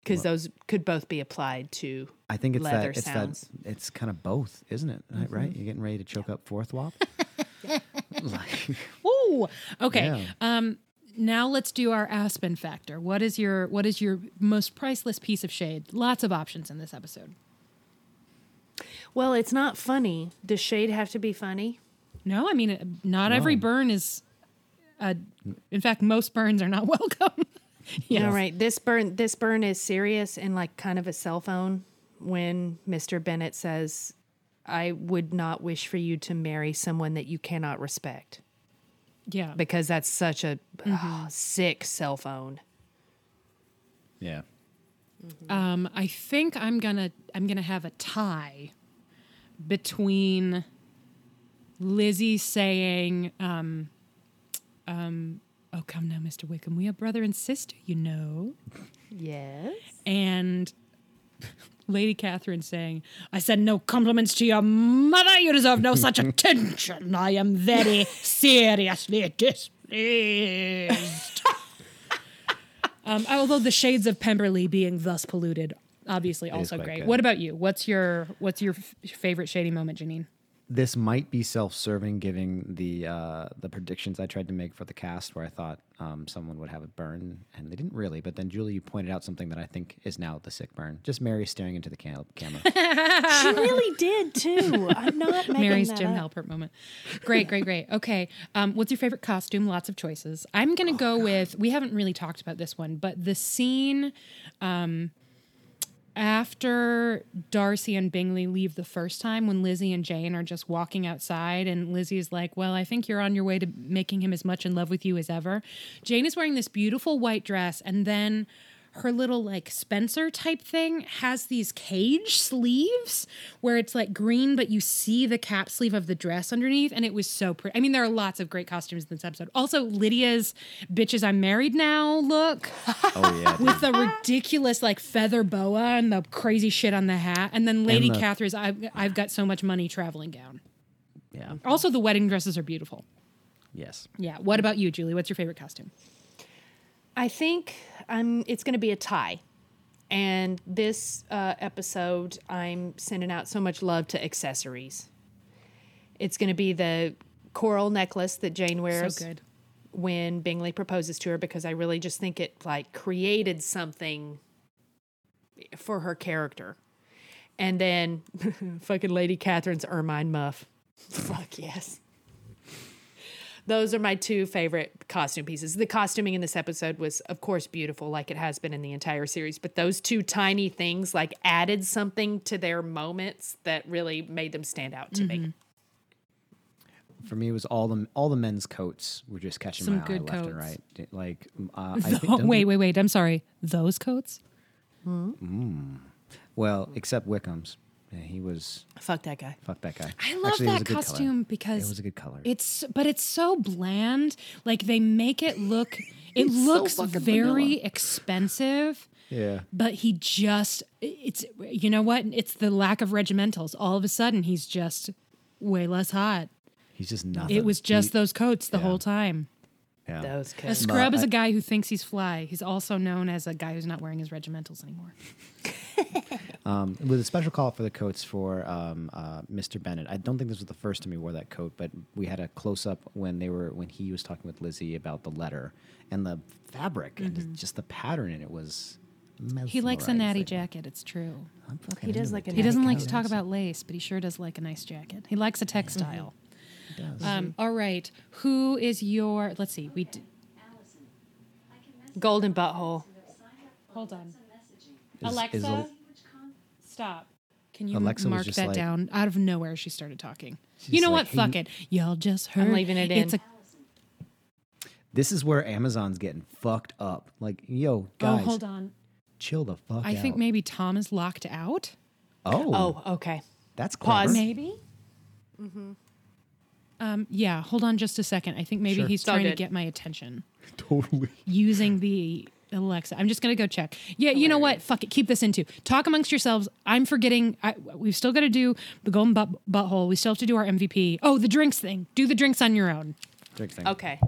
because those could both be applied to I think it's leather that it's sounds. that it's kind of both, isn't it? Right, Mm-hmm. Right? You're getting ready to choke up fourth wop. like, Ooh. Okay. Yeah. Um, now let's do our Aspen factor. What is your what is your most priceless piece of shade? Lots of options in this episode. well it's not funny does shade have to be funny No, I mean uh, not every burn is. Uh, in fact, most burns are not welcome. yeah. all right this burn this burn is serious and like kind of a self-own when mr bennet says i would not wish for you to marry someone that you cannot respect Yeah. because that's such a ah, sick self-own yeah. Um, I think I'm gonna I'm gonna have a tie between Lizzie saying, um, um, "Oh, come now, Mr. Wickham, we are brother and sister, you know," yes and Lady Catherine saying, "I send no compliments to your mother. You deserve no such attention. I am very seriously displeased." um, although the shades of Pemberley being thus polluted, obviously also great. good. What about you? What's your what's your f- favorite shady moment, Janine? This might be self-serving, giving the uh, the predictions I tried to make for the cast, where I thought um, someone would have a burn, and they didn't really. But then Julie, you pointed out something that I think is now the sick burn. Just Mary staring into the cam- camera. she really did too i'm not Mary's that Jim up. Halpert moment. Great, great, great. Okay. Um, what's your favorite costume? Lots of choices. I'm going to go with, we haven't really talked about this one, but the scene um, after Darcy and Bingley leave the first time when Lizzie and Jane are just walking outside and Lizzie is like, Well, I think you're on your way to making him as much in love with you as ever. Jane is wearing this beautiful white dress and then her little like Spencer type thing has these cage sleeves where it's like green, but you see the cap sleeve of the dress underneath, and it was so pretty. I mean, there are lots of great costumes in this episode. Also, Lydia's "Bitches I'm Married Now" look oh yeah, with the ridiculous like feather boa and the crazy shit on the hat, and then Lady the- Catherine's "I've I've got so much money traveling gown." yeah, Also, the wedding dresses are beautiful. yes. Yeah. What about you, Julie? What's your favorite costume? I think I'm. It's going to be a tie, and this uh, episode I'm sending out so much love to accessories. It's going to be the coral necklace that Jane wears So when Bingley proposes to her because I really just think it like created something for her character. And then fucking Lady Catherine's ermine muff. Fuck yes. Those are my two favorite costume pieces. The costuming in this episode was, of course, beautiful, like it has been in the entire series. But those two tiny things, like, added something to their moments that really made them stand out to me. For me, it was all the all the men's coats were just catching Some my eye good left and coats. right. Like, uh, I think, Oh, wait, wait, wait. I'm sorry. Those coats? Hmm. Well, except Wickham's, Yeah, he was Fuck that guy. fuck that guy. I love Actually, it was a that good color. costume because it was a good color. It's but it's so bland. Like they make it look it It's so looks very vanilla. expensive. yeah. But he just it's you know what? It's the lack of regimentals. All of a sudden he's just way less hot. He's just nothing. It was just He- those coats the yeah. whole time. Yeah. Those A scrub But is a guy who thinks he's fly. He's also known as a guy who's not wearing his regimentals anymore. Um, with a special call for the coats for um, uh, Mr. Bennet. I don't think this was the first time he wore that coat, but we had a close up when they were when he was talking with Lizzie about the letter and the fabric and just the pattern in it was. Mm-hmm. He likes a natty jacket, it's true. He does into like it. a He doesn't natty like to talk about lace, but he sure does like a nice jacket. He likes a textile. He does. Um, mm-hmm. all right. Who is your? Let's see. We d- Golden butthole. hold on. Is- Alexa, is a- stop. Can you Alexa was mark just that like- down? Out of nowhere, she started talking. She's you know like, what? "Hey, Fuck mm. it. Y'all just heard. I'm leaving it It's in. a This is where Amazon's getting fucked up. Like, yo, oh, hold on. chill the fuck I out. think maybe Tom is locked out. Oh, Oh, okay. that's Pause. clever. Maybe. Mm-hmm. Um, yeah, hold on just a second. I think maybe Sure. he's It's all trying to good. get my attention Totally. using the Alexa. I'm just gonna go check. Yeah, you know what? Fuck it. Keep this into. Talk amongst yourselves. I'm forgetting. I, we've still got to do the golden butt, butthole. We still have to do our MVP. Oh, the drinks thing. Do the drinks on your own. Drink thing. Okay.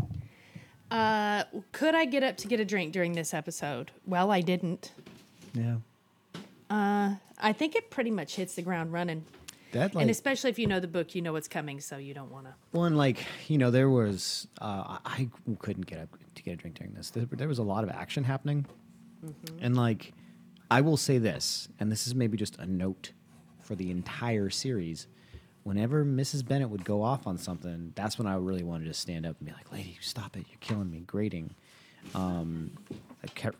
Uh, could I get up to get a drink during this episode? Well, I didn't. Yeah. I think it pretty much hits the ground running. That like and especially if you know the book, you know what's coming, so you don't want to. Well, and like you know, there was uh, I couldn't get up to get a drink during this. There, there was a lot of action happening, and like I will say this, and this is maybe just a note for the entire series. Whenever Mrs. Bennet would go off on something, that's when I really wanted to stand up and be like, "Lady, stop it! You're killing me." Grating. Um,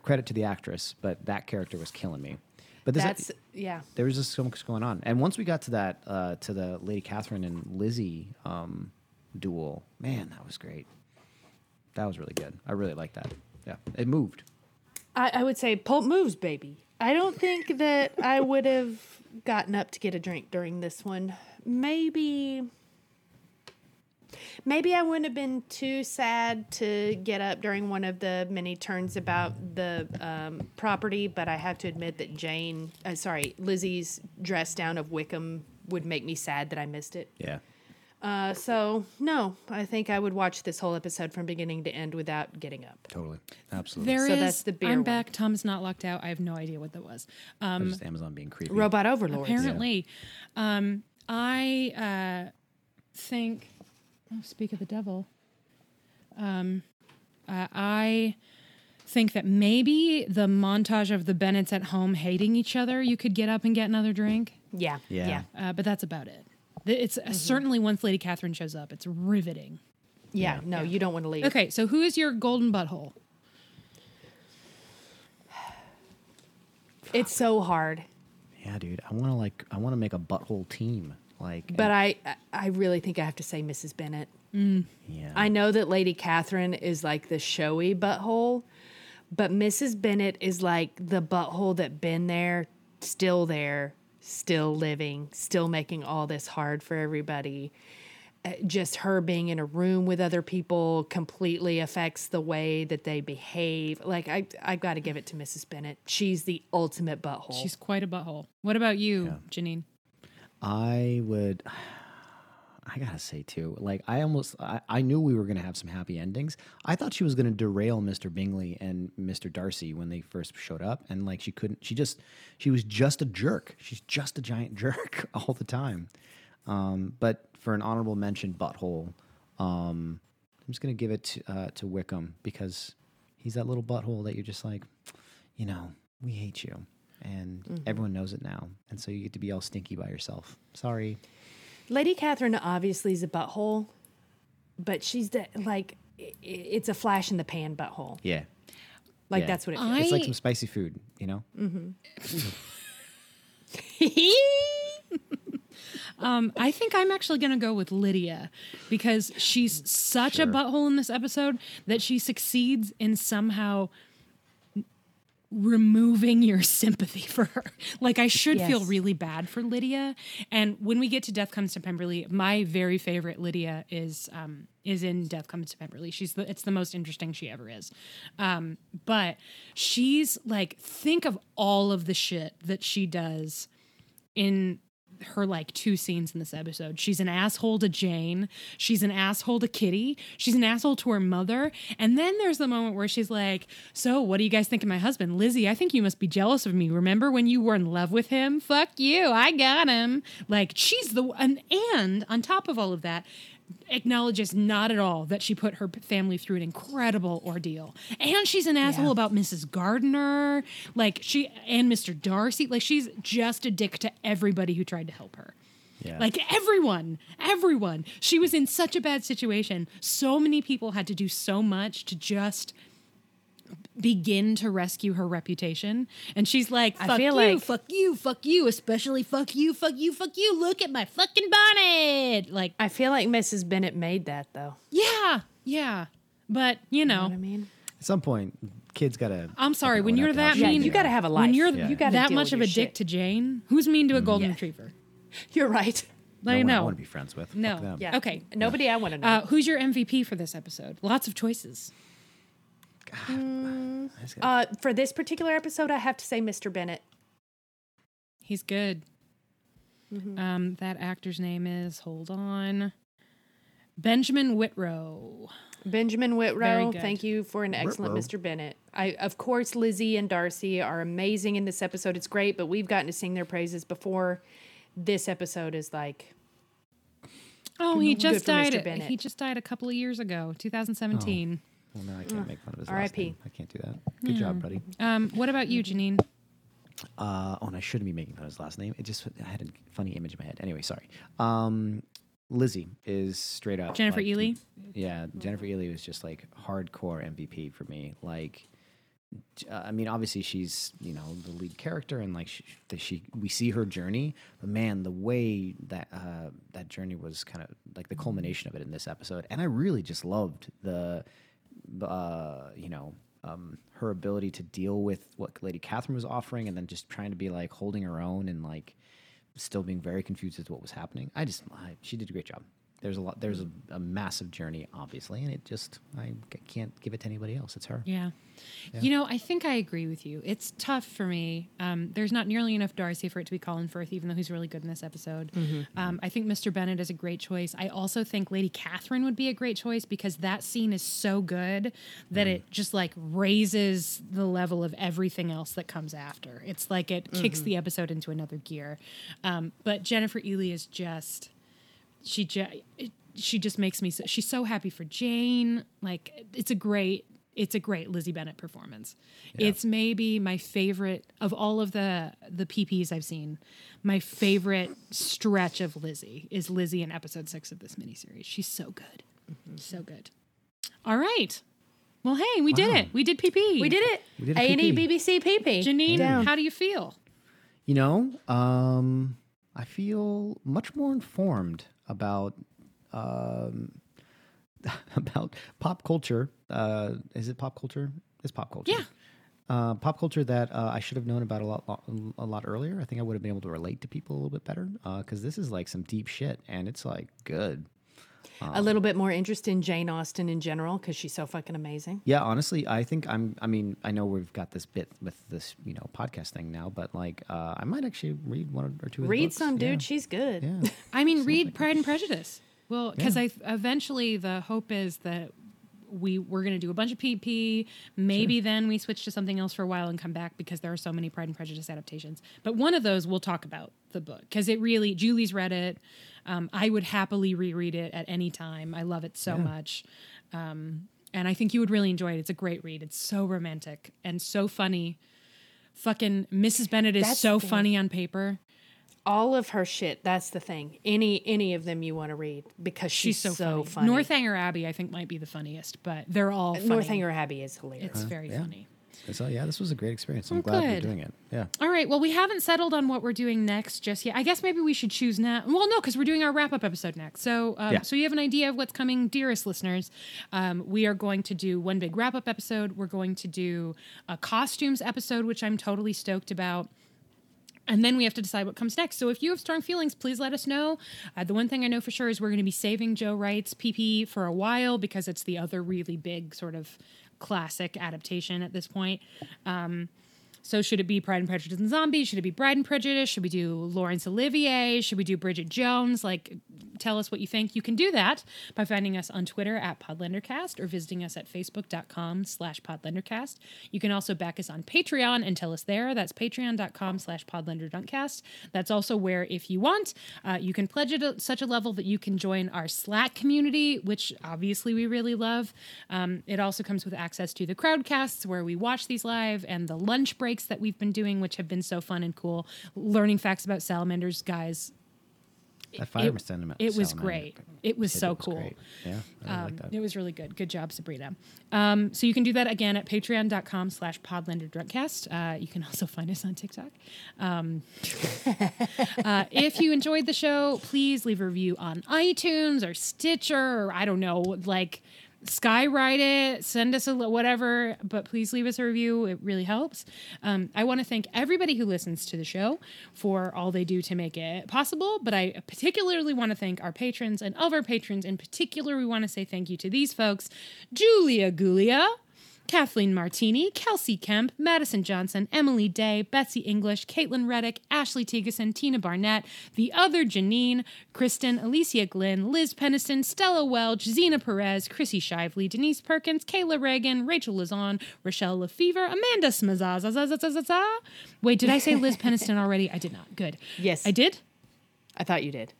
credit to the actress, but that character was killing me. But this, That's yeah. there was just so much going on. And once we got to that, uh, to the Lady Catherine and Lizzie um, duel, man, that was great. That was really good. I really liked that. Yeah, it moved. I, I would say pulp moves, baby. I don't think that I would have gotten up to get a drink during this one. Maybe. Maybe I wouldn't have been too sad to get up during one of the many turns about the um, property, but I have to admit that Jane, uh, sorry, Lizzie's dress down of Wickham would make me sad that I missed it. Yeah. Uh, so, no, I think I would watch this whole episode from beginning to end without getting up. Totally. Absolutely. There So is- that's the beer I'm one. back. Tom's not locked out. I have no idea what that was. Um, just Amazon being creepy. Robot overlords. apparently, um, I uh, think. Oh, speak of the devil. Um, uh, I think that maybe the montage of the Bennets at home hating each other, you could get up and get another drink. Yeah. Yeah. Yeah. Uh, but that's about it. The- It's uh, certainly once Lady Catherine shows up, it's riveting. Yeah, no, you don't want to leave. Okay, so who is your golden butthole? It's so hard. Yeah, dude. I want to like. I want to make a butthole team. Like. But I I really think I have to say Mrs. Bennet. yeah. I know that Lady Catherine is like the showy butthole, but Mrs. Bennet is like the butthole that been there, still there, still living, still making all this hard for everybody. Uh, Just her being in a room with other people completely affects the way that they behave. Like I, I've got to give it to Mrs. Bennet. She's the ultimate butthole. She's quite a butthole. What about you, Janine? I would. I gotta say too, like I almost, I, I knew we were gonna have some happy endings. I thought she was gonna derail Mr. Bingley and Mr. Darcy when they first showed up, and like she couldn't. She just, she was just a jerk. She's just a giant jerk all the time. Um, but for an honorable mention, butthole, um, I'm just gonna give it to, uh, to Wickham because he's that little butthole that you're just like, you know, we hate you, and everyone knows it now, and so you get to be all stinky by yourself. Sorry. Lady Catherine obviously is a butthole, but she's the like i- i- it's a flash in the pan butthole. Yeah. Like Yeah. that's what it I- It's like some spicy food, you know? is. Um, I think I'm actually going to go with Lydia because she's such a butthole in this episode that she succeeds in somehow removing your sympathy for her. Like I should feel really bad for Lydia. And when we get to Death Comes to Pemberley, my very favorite Lydia is um, is in Death Comes to Pemberley. She's the it's the most interesting she ever is. Um, but she's like think of all of the shit that she does in her like two scenes in this episode. She's an asshole to Jane. She's an asshole to Kitty. She's an asshole to her mother. And then there's the moment where she's like, So, what do you guys think of my husband? Lizzie, I think you must be jealous of me. Remember when you were in love with him? Fuck you. I got him. Like, she's the and, and on top of all of that, acknowledges not at all that she put her family through an incredible ordeal. And she's an asshole Yeah. about Mrs. Gardiner, like she and Mr. Darcy. Like she's just a dick to everybody who tried to help her. Yeah. Like everyone, everyone. She was in such a bad situation. So many people had to do so much to just begin to rescue her reputation. And she's like, I fuck feel you, like- fuck you, fuck you, especially fuck you, fuck you, fuck you. Look at my fucking bonnet. Like, I feel like Mrs. Bennet made that though. yeah, yeah. But, you know, You know what I mean? At some point, kids gotta. I'm sorry, when you're that how Yeah, shitty mean- you got to have a life. when you're Yeah. you got that much of a dick to Jane, who's mean to a golden Yeah. retriever? You're right. No Like, one I want to be friends with. No. them. Yeah. Okay. Nobody I want to know. Uh, who's your MVP for this episode? Lots of choices. I just gotta- uh, for this particular episode, I have to say Mr. Bennet. He's good. Mm-hmm. Um, that actor's name is hold on, Benjamin Whitrow. Benjamin Whitrow, thank you for an excellent Whitrow. Mr. Bennet. I, of course, Lizzie and Darcy are amazing in this episode. It's great, but we've gotten to sing their praises before. This episode is like, Oh, he just died. He just died a couple of years ago, 2017. Well, now I can't make fun of his last R.I.P.. name. I can't do that. Good job, buddy. Um, what about you, Janine? Uh, oh, and I shouldn't be making fun of his last name. It just I had a funny image in my head. Anyway, sorry. Um, Lizzie is straight up Jennifer like, Ehle? Yeah, Jennifer Ehle was just like hardcore MVP for me. Like, j- uh, I mean, obviously she's you know the lead character and like she, that she we see her journey, but man, the way that uh, that journey was kind of like the culmination of it in this episode, and I really just loved the uh, you know, um, her ability to deal with what Lady Catherine was offering, and then just trying to be like holding her own and like still being very confused as to what was happening. I just, I, she did a great job. There's a lot. There's a, a massive journey, obviously, and it just I can't give it to anybody else. It's her. Yeah. You know, I think I agree with you. It's tough for me. Um, there's not nearly enough Darcy for it to be Colin Firth, even though he's really good in this episode. Um, I think Mr. Bennet is a great choice. I also think Lady Catherine would be a great choice because that scene is so good that it just like raises the level of everything else that comes after. It's like it kicks the episode into another gear. Um, but Jennifer Ehle is just she just she just makes me so, she's so happy for Jane. Like it's a great it's a great Lizzie Bennet performance. It's maybe my favorite of all of the the PPs I've seen. My favorite stretch of Lizzie is Lizzie in episode six of this miniseries. She's so good, so good. All right. Well, hey, we did it. We did PP. we did it. We did a A and E PP. BBC PP. Janine, Down. how do you feel? You know, um, I feel much more informed about um, about pop culture. Uh, is it pop culture? It's pop culture. Yeah. Uh, pop culture that uh, I should have known about a lot, a lot earlier. I think I would have been able to relate to people a little bit better because this is like some deep shit, and it's like good. A little bit more interest in Jane Austen in general because she's so fucking amazing. Yeah, honestly, I think I'm. I mean, I know we've got this bit with this, you know, podcast thing now, but like, uh, I might actually read one or two. Of the Read books. some, dude. Yeah. She's good. Yeah. I mean, read Pride and Prejudice. Well, because Yeah. I eventually the hope is that we we're going to do a bunch of PP. Maybe then we switch to something else for a while and come back because there are so many Pride and Prejudice adaptations. But one of those we'll talk about the book because it really Julie's read it. Um, I would happily reread it at any time. I love it so much. Um, and I think you would really enjoy it. It's a great read. It's so romantic and so funny. Fucking Mrs. Bennet is That's so funny on paper. All of her shit. That's the thing. Any any of them you want to read because she's, She's so, so, funny. funny. Northanger Abbey, I think, might be the funniest, but they're all funny. Northanger Abbey is hilarious. It's very yeah. funny. So yeah, this was a great experience. I'm Oh, glad good. we're doing it. Yeah. All right. Well, we haven't settled on what we're doing next just yet. I guess maybe we should choose now. Well, no, because we're doing our wrap up episode next. So, um, Yeah. so you have an idea of what's coming, dearest listeners. Um, we are going to do one big wrap up episode. We're going to do a costumes episode, which I'm totally stoked about. And then we have to decide what comes next. So if you have strong feelings, please let us know. Uh, the one thing I know for sure is we're going to be saving Joe Wright's PP for a while because it's the other really big sort of classic adaptation at this point. Um, so should it be Pride and Prejudice and Zombies? Should it be Bride and Prejudice? Should we do Laurence Olivier? Should we do Bridget Jones? Like, tell us what you think. You can do that by finding us on Twitter at PodlenderCast or visiting us at facebook.com slash podlendercast. You can also back us on Patreon and tell us there. That's patreon.com slash podlanderdrunkcast. That's also where, if you want, uh, you can pledge at such a level that you can join our Slack community, which obviously we really love. Um, it also comes with access to the crowdcasts where we watch these live and the lunch breaks that we've been doing, which have been so fun and cool. Learning facts about salamanders, guys. That fire sentiment. It was great. It was so was cool. great. Yeah, Um, like. It was really good. Good job, Sabrina. Um, so you can do that again at patreon.com slash podlanderdrunkcast. Uh, you can also find us on TikTok. Um, uh, if you enjoyed the show, please leave a review on iTunes or Stitcher or I don't know, like skywrite it, send us a whatever, but please leave us a review. It really helps. Um, I want to thank everybody who listens to the show for all they do to make it possible, but I particularly want to thank our patrons and of our patrons in particular, we want to say thank you to these folks Julia Gulia. Kathleen Martini, Kelsey Kemp, Madison Johnson, Emily Day, Betsy English, Caitlin Reddick, Ashley Tegeson, Tina Barnett, the other Janine, Kristen, Alicia Glynn, Liz Peniston, Stella Welch, Zena Perez, Chrissy Shively, Denise Perkins, Kayla Reagan, Rachel Lazon, Rochelle Lefevre, Amanda Smazazazazazaza. Wait, did I say Liz Peniston already? I did not. Good. Yes. I did? I thought you did.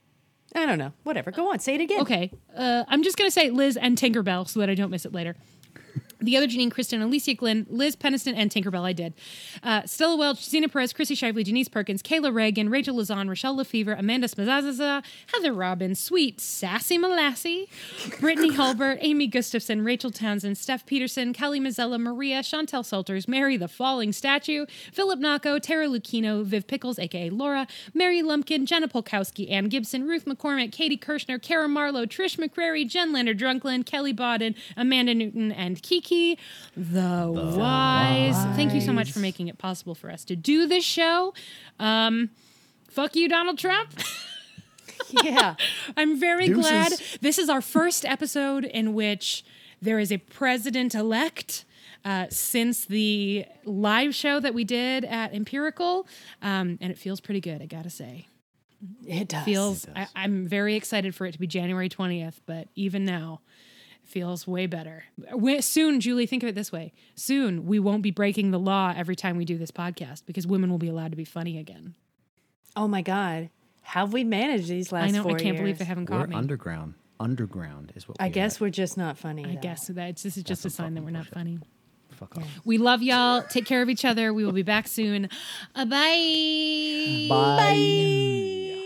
I don't know. Whatever. Go on. Say it again. Okay. Uh, I'm just going to say Liz and Tinkerbell so that I don't miss it later. The other Janine, Kristen, Alicia Glenn, Liz Peniston, and Tinkerbell, I did. Uh, Stella Welch, Zena Perez, Chrissy Shively, Denise Perkins, Kayla Reagan, Rachel Lazan, Rochelle Lefevre, Amanda Smazazaza, Heather Robbins, Sweet Sassy Molassie, Brittany Hulbert, Amy Gustafson, Rachel Townsend, Steph Peterson, Kelly Mazzella, Maria, Chantel Salters, Mary the Falling Statue, Philip Nacco, Tara Lucchino, Viv Pickles, aka Laura, Mary Lumpkin, Jenna Polkowski, Ann Gibson, Ruth McCormick, Katie Kirschner, Kara Marlowe, Trish McCrary, Jen Lander Drunkland, Kelly Bodden, Amanda Newton, and Kiki the, Wise. Thank you so much for making it possible for us to do this show. Um, fuck you, Donald Trump. Yeah. I'm very Deuces. glad this is our first episode in which there is a president elect. Uh, since the live show that we did at Empirical, um, and it feels pretty good, I gotta say. It does. Feels I, I'm very excited for it to be January 20th, but even now, it feels way better. Wh- Soon, Julie, think of it this way: soon we won't be breaking the law every time we do this podcast because women will be allowed to be funny again. Oh my God. How have we managed these last I know. I can't believe they haven't caught We're me. underground. Underground is what I guess are. we're just not funny. I though. guess that this is just a That's some sign that we're fucking not funny. Fuck off. We love y'all. Take care of each other. We will be back soon. Uh, bye. Bye.